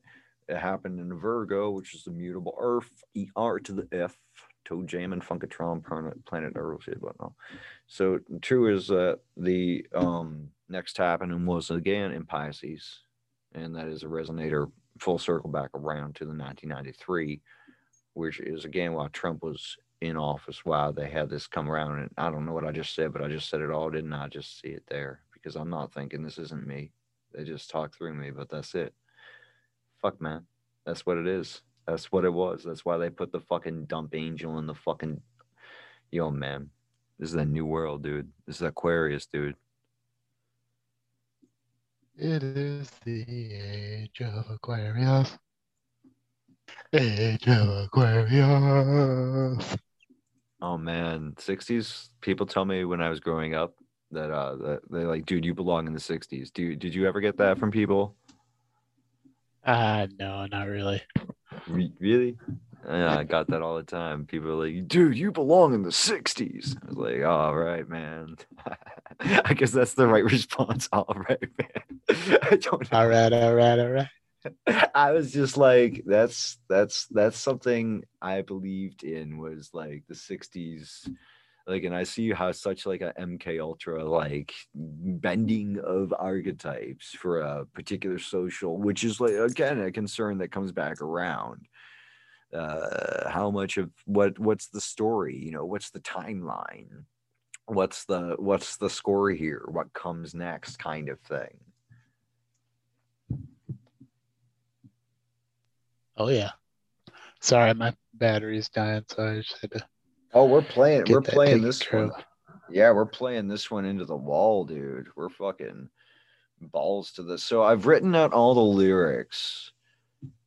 it happened in Virgo, which is the mutable Earth, E R to the F, Toe Jam and Funkotron, planet, Earth, whatnot. So true is that the um, next happening was again in Pisces, and that is a resonator full circle back around to the 1993, which is again why Trump was in office. why they had this come around, and I don't know what I just said, but I just said it all, didn't I? Just see it there because I'm not thinking this isn't me. They just talk through me, but that's it. Fuck, man. That's what it is. That's what it was. That's why they put the fucking dump angel in the fucking. Yo, man. This is a new world, dude. This is Aquarius, dude. It is the age of Aquarius. Aquarius. Oh man, '60s. People tell me when I was growing up that uh that they're like, dude, you belong in the '60s. Do you, did you ever get that from people? Uh no, not really. Re- really? Yeah, I got that all the time. People are like, dude, you belong in the '60s. I was like, all right, man. I guess that's the right response. All right, man. I don't know. All right, all right, all right. I was just like, that's that's that's something I believed in was like the '60s, like, and I see how such like a MK Ultra like bending of archetypes for a particular social, which is like again a concern that comes back around. uh, how much of what what's the story? You know what's the timeline? What's the what's the score here? What comes next kind of thing Oh yeah. Sorry, my battery's dying, so I just had to Oh, we're playing. we're playing this one. Yeah, we're playing this one into the wall, dude. We're fucking balls to this. So I've written out all the lyrics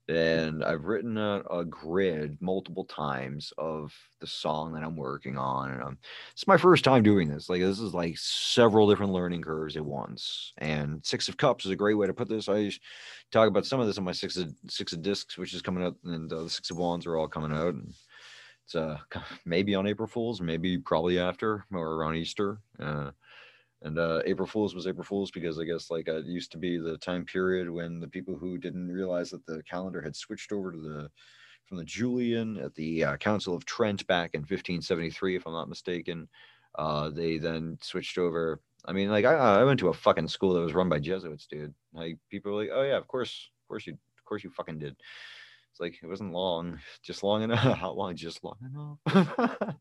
and I've written out a grid multiple times of the song that I'm working on. And um, it's my first time doing this. Like, this is like several different learning curves at once. And Six of Cups is a great way to put this. I talk about some of this on my Six of, six of Discs, which is coming out, and uh, the Six of Wands are all coming out. And it's uh, maybe on April Fools, maybe probably after or around Easter. Uh, and uh, April Fools was April Fools because I guess like it used to be the time period when the people who didn't realize that the calendar had switched over to the from the Julian at the uh, Council of Trent back in 1573, if I'm not mistaken. Uh, they then switched over. I mean, like I, I went to a fucking school that was run by Jesuits, dude. Like people were like, oh yeah, of course, of course you, of course you fucking did. It's like it wasn't long, just long enough. How long? Just long enough.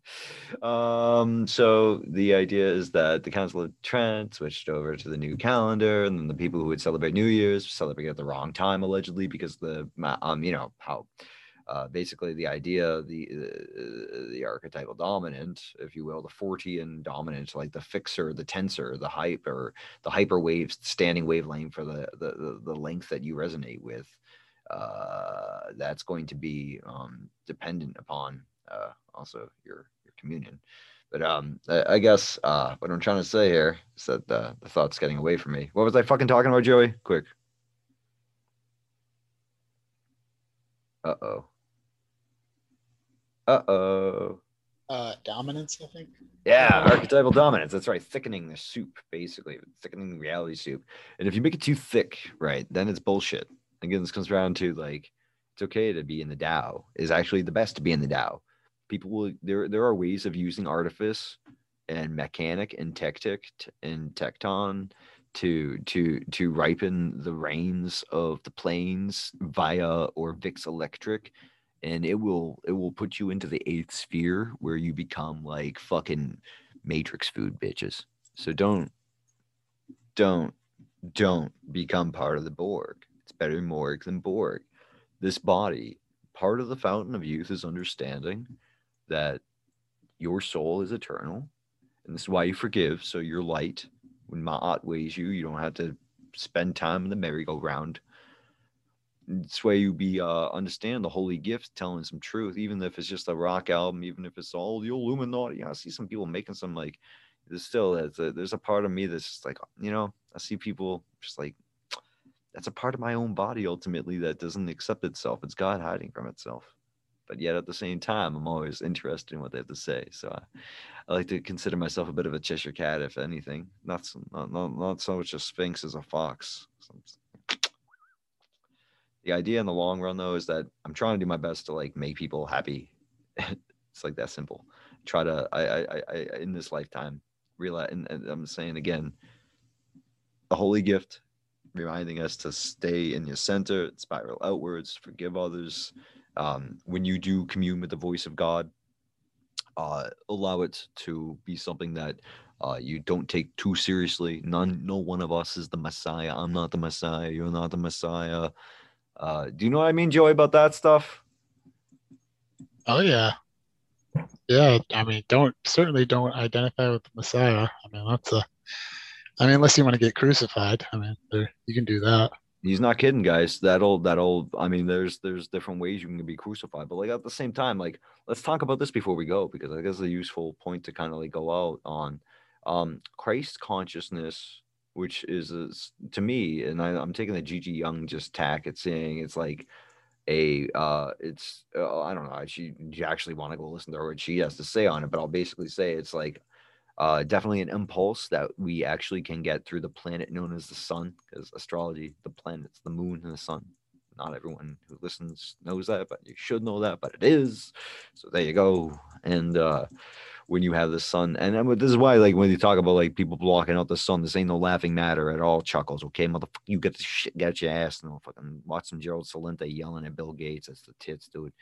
um, so the idea is that the Council of Trent switched over to the new calendar, and then the people who would celebrate New Year's celebrate at the wrong time, allegedly, because the um, you know how. Uh, basically, the idea, the uh, the archetypal dominant, if you will, the Fortean dominant, like the fixer, the tensor, the hyper, the hyper waves, standing wavelength for the the the, the length that you resonate with uh, that's going to be um, dependent upon uh, also your your communion. But um, I, I guess uh, what I'm trying to say here is that the, the thought's getting away from me. What was I fucking talking about, Joey? Quick. Uh oh. Uh oh. Uh, dominance, I think. Yeah, archetypal dominance. That's right. Thickening the soup, basically, thickening the reality soup. And if you make it too thick, right, then it's bullshit. Again, this comes around to like it's okay to be in the Tao. Is actually the best to be in the Tao. People will there there are ways of using artifice and mechanic and tectic and tecton to to to ripen the rains of the plains via or Vix Electric and it will it will put you into the eighth sphere where you become like fucking matrix food bitches so don't don't don't become part of the borg better morgue than borg. This body part of the fountain of youth is understanding that your soul is eternal and this is why you forgive. So you're light when ma'at weighs you you don't have to spend time in the merry-go-round. This way you be uh understand the holy gift telling some truth even if it's just a rock album even if it's all the illuminati. I see some people making some like there's still there's a, there's a part of me that's just like you know i see people just like that's a part of my own body ultimately that doesn't accept itself. It's god hiding from itself. But yet at the same time i'm always interested in what they have to say. So i, I like to consider myself a bit of a cheshire cat if anything. Not so, not, not, not so much a sphinx as a fox. The idea in the long run though is that i'm trying to do my best to like make people happy. It's like that simple. Try to i i i, I in this lifetime realize and, and i'm saying again the holy gift reminding us to stay in your center spiral outwards forgive others um, when you do commune with the voice of god uh, allow it to be something that uh, you don't take too seriously none no one of us is the messiah i'm not the messiah you're not the messiah uh, do you know what I mean, Joey, about that stuff? Oh yeah. Yeah, I mean, don't certainly don't identify with the Messiah. I mean, that's a. I mean, unless you want to get crucified. I mean, you can do that. He's not kidding, guys. That'll that'll. I mean, there's there's different ways you can be crucified, but like at the same time, like let's talk about this before we go because I guess it's a useful point to kind of like go out on. Um, Christ consciousness which is, is to me, and I, I'm taking the Gigi Young just tack at saying it's like a uh it's uh, I don't know she you actually want to go listen to her what she has to say on it, but I'll basically say it's like uh definitely an impulse that we actually can get through the planet known as the sun, because astrology, the planets, the moon and the sun, Not everyone who listens knows that, but you should know that. But it is. So there you go. And uh, when you have the sun, and this is why, like, when you talk about like people blocking out the sun, this ain't no laughing matter at all. Chuckles, okay, motherfucker, you get the shit, get your ass, no fucking watch some Gerald Celente yelling at Bill Gates. That's the tits, dude.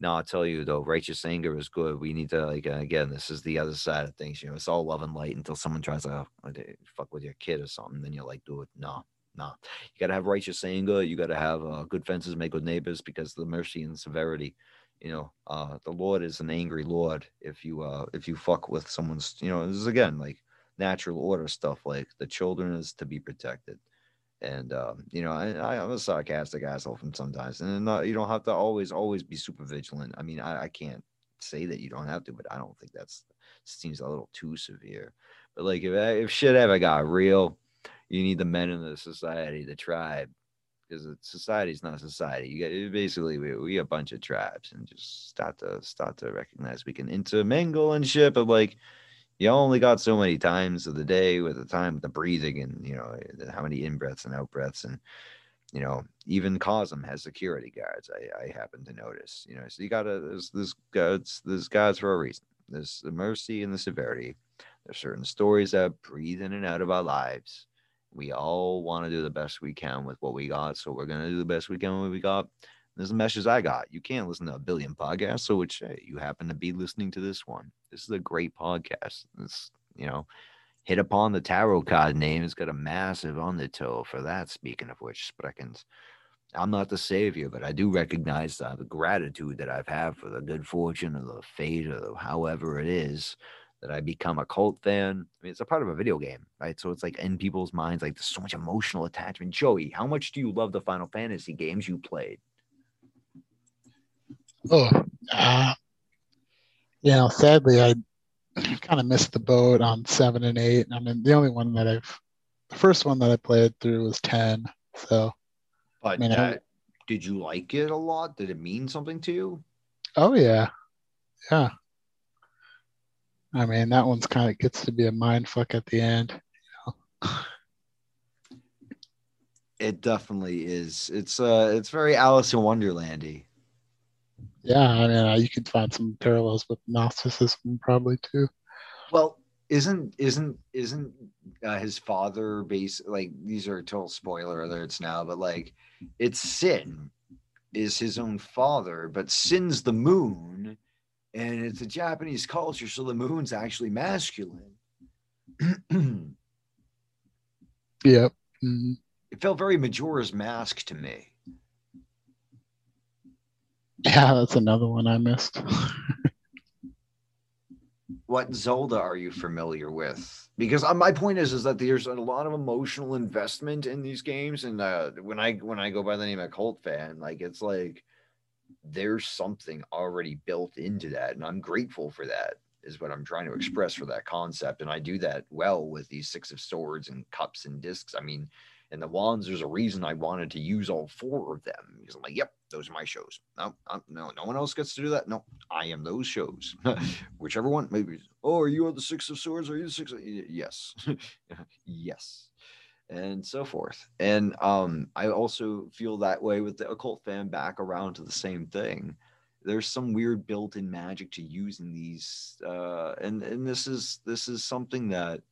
No, I'll tell you though, righteous anger is good. We need to like again, this is the other side of things. You know, it's all love and light until someone tries to uh, fuck with your kid or something. Then you're like, do it. No, no. You gotta have righteous anger. You gotta have uh, good fences, make good neighbors, because the mercy and severity. You know, uh, the Lord is an angry Lord if you uh if you fuck with someone's. You know, this is again like natural order stuff. Like the children is to be protected and um, you know, I, I'm a sarcastic asshole from sometimes, and not, you don't have to always always be super vigilant. I mean, I, I can't say that you don't have to, but I don't think that's seems a little too severe. But like, if if shit ever got real, you need the men in the society, the tribe, because society's not society. You get basically we we a bunch of tribes, and just start to start to recognize we can intermingle and shit, but like you only got so many times of the day with the time with the breathing and you know how many in breaths and out breaths and you know even Cosm has security guards I, I happen to notice you know so you gotta there's there's gods there's guards for a reason. There's the mercy and the severity. There's certain stories that breathe in and out of our lives. We all want to do the best we can with what we got so we're gonna do the best we can with what we got there's a message I got. You can't listen to a billion podcasts, so which hey, you happen to be listening to this one. This is a great podcast. It's you know, hit upon the tarot card name. It's got a massive undertow for that. Speaking of which, Spreckens. I'm not the savior, but I do recognize the gratitude that I've had for the good fortune or the fate or however it is that I become Occult Fan. I mean, it's a part of a video game, right? So it's like in people's minds, like there's so much emotional attachment. Joey, how much do you love the Final Fantasy games you played? Oh, uh, you know, sadly, I kind of missed the boat on seven and eight. I mean, the only one that I've, the first one that I played through was 10. So, but I mean, that, I, did you like it a lot? Did it mean something to you? Oh, yeah. Yeah. I mean, that one's kind of gets to be a mind fuck at the end. You know? It definitely is. It's uh, it's very Alice in Wonderlandy. Yeah, I mean, uh, you could find some parallels with Gnosticism probably too. Well, isn't isn't isn't uh, his father base like these are total spoiler alerts now, but like it's sin is his own father, but sin's the moon, and it's a Japanese culture, so the moon's actually masculine. yep. Mm-hmm. It felt very Majora's Mask to me. Yeah, that's another one I missed. what Zelda are you familiar with? Because uh, my point is, is that there's a lot of emotional investment in these games, and uh, when I when I go by the name of cult fan, like it's like there's something already built into that, and I'm grateful for that. Is what I'm trying to express for that concept, and I do that well with these six of swords and cups and discs. I mean, and the wands, there's a reason I wanted to use all four of them because I'm like, yep, those are my shows. No, I'm, no, no one else gets to do that. No, I am those shows. Whichever one, maybe. Oh, are you the six of swords? Are you the six? Of, yes, yes, and so forth. And um, I also feel that way with the occult fan back around to the same thing. There's some weird built-in magic to using these, uh, and and this is this is something that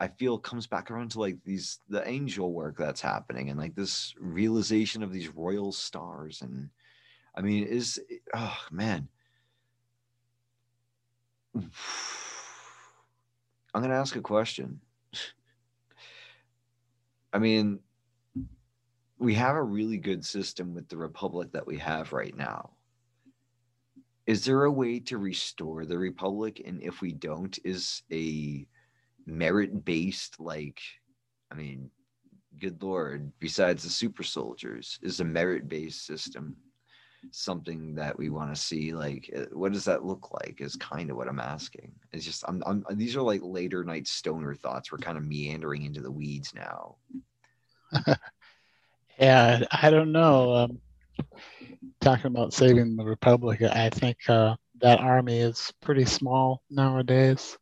I feel comes back around to like these the angel work that's happening and like this realization of these royal stars and I mean is oh man I'm going to ask a question. I mean we have a really good system with the republic that we have right now. Is there a way to restore the republic and if we don't is a merit based like i mean good lord besides the super soldiers is a merit based system something that we want to see? Like uh, what does that look like is kind of what i'm asking. It's just I'm, I'm these are like later night stoner thoughts. We're kind of meandering into the weeds now. Yeah i don't know um, talking about saving the republic i think uh, that army is pretty small nowadays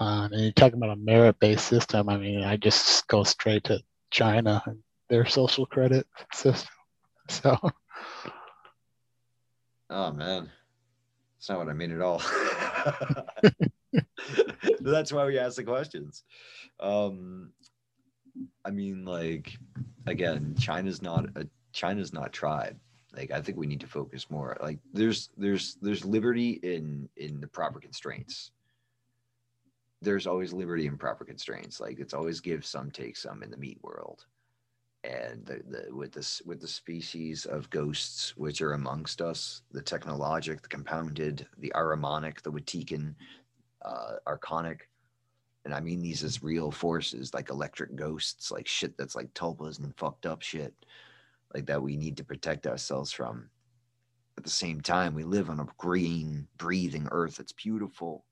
uh, and you're talking about a merit-based system. I mean, I just go straight to China and their social credit system. So Oh man, that's not what I mean at all. that's why we ask the questions. Um, I mean, like again, China's not a China's not tribe. Like I think we need to focus more. Like there's there's there's liberty in in the proper constraints. There's always liberty and proper constraints. Like it's always give some, take some in the meat world. And the, the, with this with the species of ghosts which are amongst us the technologic the compounded the Ahrimanic the watikan uh archonic and i mean these as real forces like electric ghosts like shit that's like tulpas and fucked up shit like that we need to protect ourselves from. At the same time we live on a green breathing earth that's beautiful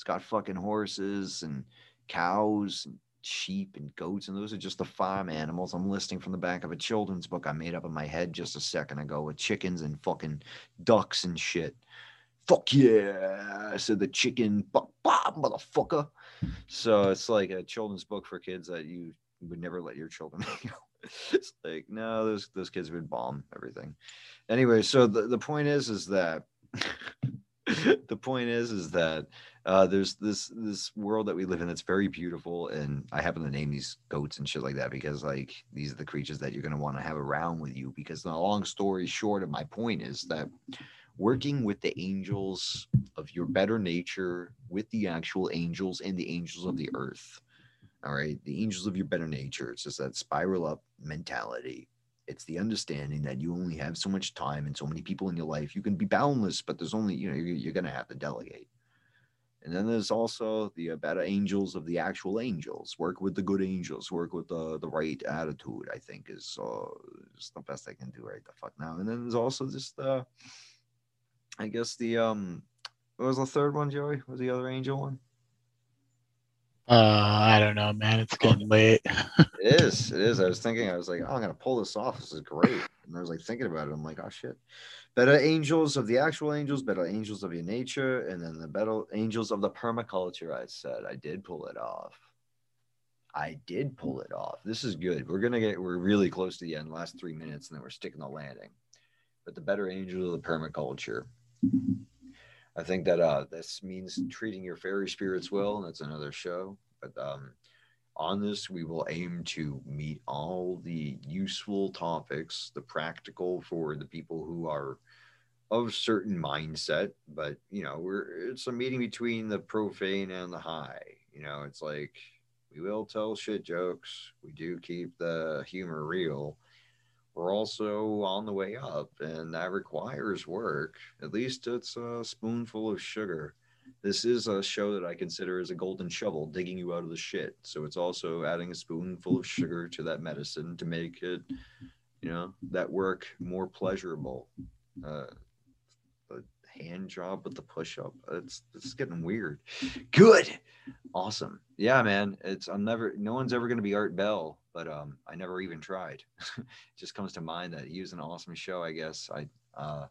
it's got fucking horses and cows and sheep and goats, and those are just the farm animals I'm listing from the back of a children's book I made up in my head just a second ago with chickens and fucking ducks and shit. Fuck yeah, said the chicken, bah, bah, motherfucker. So it's like a children's book for kids that you would never let your children it's like no, those those kids would bomb everything. Anyway, so the, the point is is that the point is is that uh, there's this this world that we live in that's very beautiful, and I happen to name these goats and shit like that because like these are the creatures that you're gonna want to have around with you. Because the long story short of my point is that working with the angels of your better nature, with the actual angels and the angels of the earth. All right, the angels of your better nature. It's just that spiral up mentality. It's the understanding that you only have so much time and so many people in your life. You can be boundless, but there's only, you know, you're, you're going to have to delegate. And then there's also the uh, better angels of the actual angels. Work with the good angels. Work with the the right attitude. I think is uh, the best I can do right the fuck now. And then there's also just uh, I guess the um, what was the third one, Joey? Was the other angel one? Uh, I don't know, man. It's getting late. It is. It is. I was thinking. I was like, oh, I'm gonna pull this off. This is great. And I was like thinking about it. I'm like, oh shit better angels of the actual angels, better angels of your nature, and then the better angels of the permaculture. I said I did pull it off. I did pull it off. This is good. We're gonna get. We're really close to the end. Last three minutes, and then we're sticking the landing. But the better angels of the permaculture. I think that uh, this means treating your fairy spirits well, and that's another show. But um, on this, we will aim to meet all the useful topics, the practical for the people who are of certain mindset. But you know, we're it's a meeting between the profane and the high. You know, it's like we will tell shit jokes. We do keep the humor real. We're also on the way up, and that requires work. At least it's a spoonful of sugar this is a show that I consider as a golden shovel digging you out of the shit. So it's also adding a spoonful of sugar to that medicine to make it, you know, that work more pleasurable. Uh, hand job with the push up, it's it's getting weird. Good, awesome. Yeah, man. It's I'm never. No one's ever gonna be Art Bell, but um, I never even tried. it just comes to mind that he was an awesome show. I guess I uh,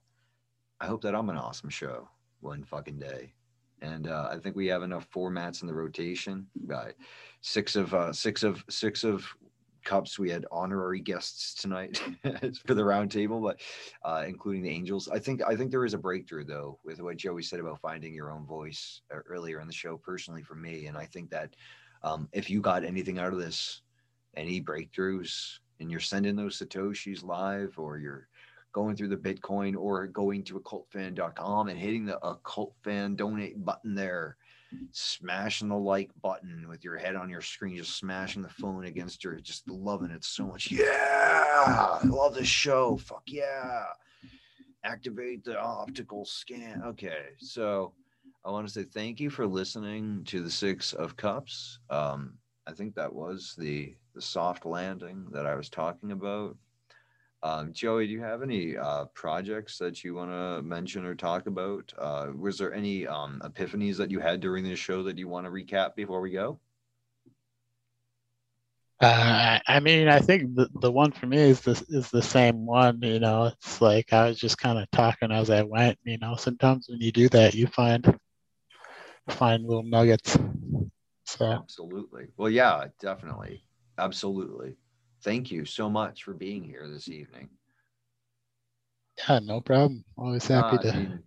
I hope that I'm an awesome show one fucking day and uh, I think we have enough formats in the rotation. Uh, six of uh, six of six of cups. We had honorary guests tonight for the roundtable, but uh, including the Angels. I think I think there is a breakthrough though with what Joey said about finding your own voice uh, earlier in the show. Personally, for me, and I think that um, if you got anything out of this, any breakthroughs, and you're sending those satoshis live, or you're going through the Bitcoin or going to occultfan.com and hitting the occult fan donate button there, smashing the like button with your head on your screen, just smashing the phone against your, just loving it so much. Yeah, I love this show. Fuck yeah. Activate the optical scan. Okay, so I want to say thank you for listening to the Six of Cups. Um, I think that was the the soft landing that I was talking about. Um, Joey, do you have any uh, projects that you want to mention or talk about? Uh, was there any um, epiphanies that you had during this show that you want to recap before we go? Uh, I mean, I think the, the one for me is the is the same one. You know, it's like I was just kind of talking as I went. You know, sometimes when you do that, you find find little nuggets. So absolutely. Well, yeah, definitely, absolutely. Thank you so much for being here this evening. Yeah, no problem. Always happy Uh, to. I mean,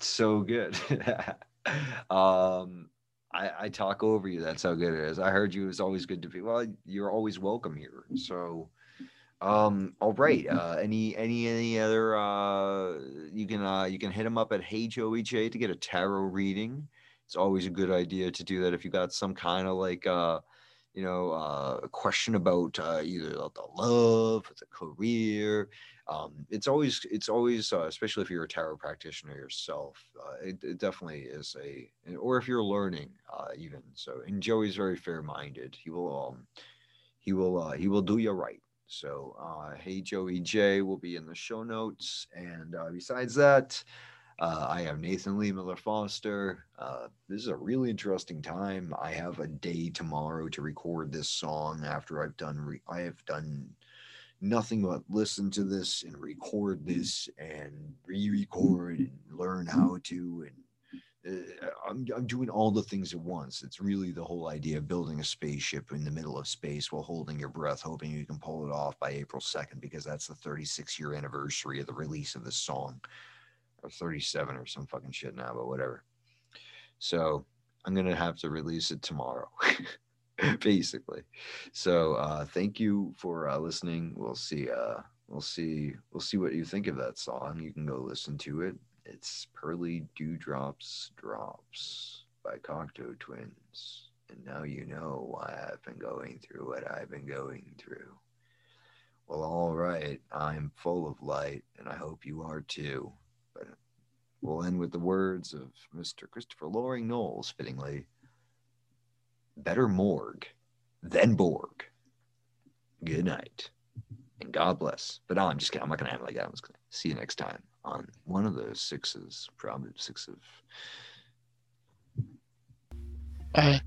so good. um, I, I talk over you. That's how good it is. I heard you. It's always good to be. Well, you're always welcome here. So, um, all right. Uh, any any any other? Uh, you can uh you can hit him up at Hey Joey J to get a tarot reading. It's always a good idea to do that if you got some kind of like uh you know, uh, a question about uh, either the love, the career. Um, it's always, it's always, uh, especially if you're a tarot practitioner yourself, uh, it, it definitely is a, or if you're learning, uh, even so. And Joey's very fair-minded. He will, um, he will, uh, he will do you right. So, uh, hey, Joey J will be in the show notes. And uh, besides that, uh, I have Nathan Lee Miller Foster. Uh, this is a really interesting time. I have a day tomorrow to record this song after I've done. Re- I have done nothing but listen to this and record this and re-record and learn how to and uh, I'm, I'm doing all the things at once. It's really the whole idea of building a spaceship in the middle of space while holding your breath, hoping you can pull it off by April 2nd, because that's the 36 year anniversary of the release of this song or 37 or some fucking shit now, but whatever. So I'm gonna have to release it tomorrow, basically. So uh, thank you for uh, listening. We'll see. Uh, we'll see. We'll see what you think of that song. You can go listen to it. It's Pearly Dewdrops Drops by Cocteau Twins. And now you know why I've been going through what I've been going through. Well, all right. I'm full of light, and I hope you are too. But we'll end with the words of Mr. Christopher Loring Knowles, fittingly. Better morgue than Borg. Good night. And God bless. But no, I'm just kidding. I'm not going to it like that. I'm just going to see you next time on one of those sixes, probably six of. Bye.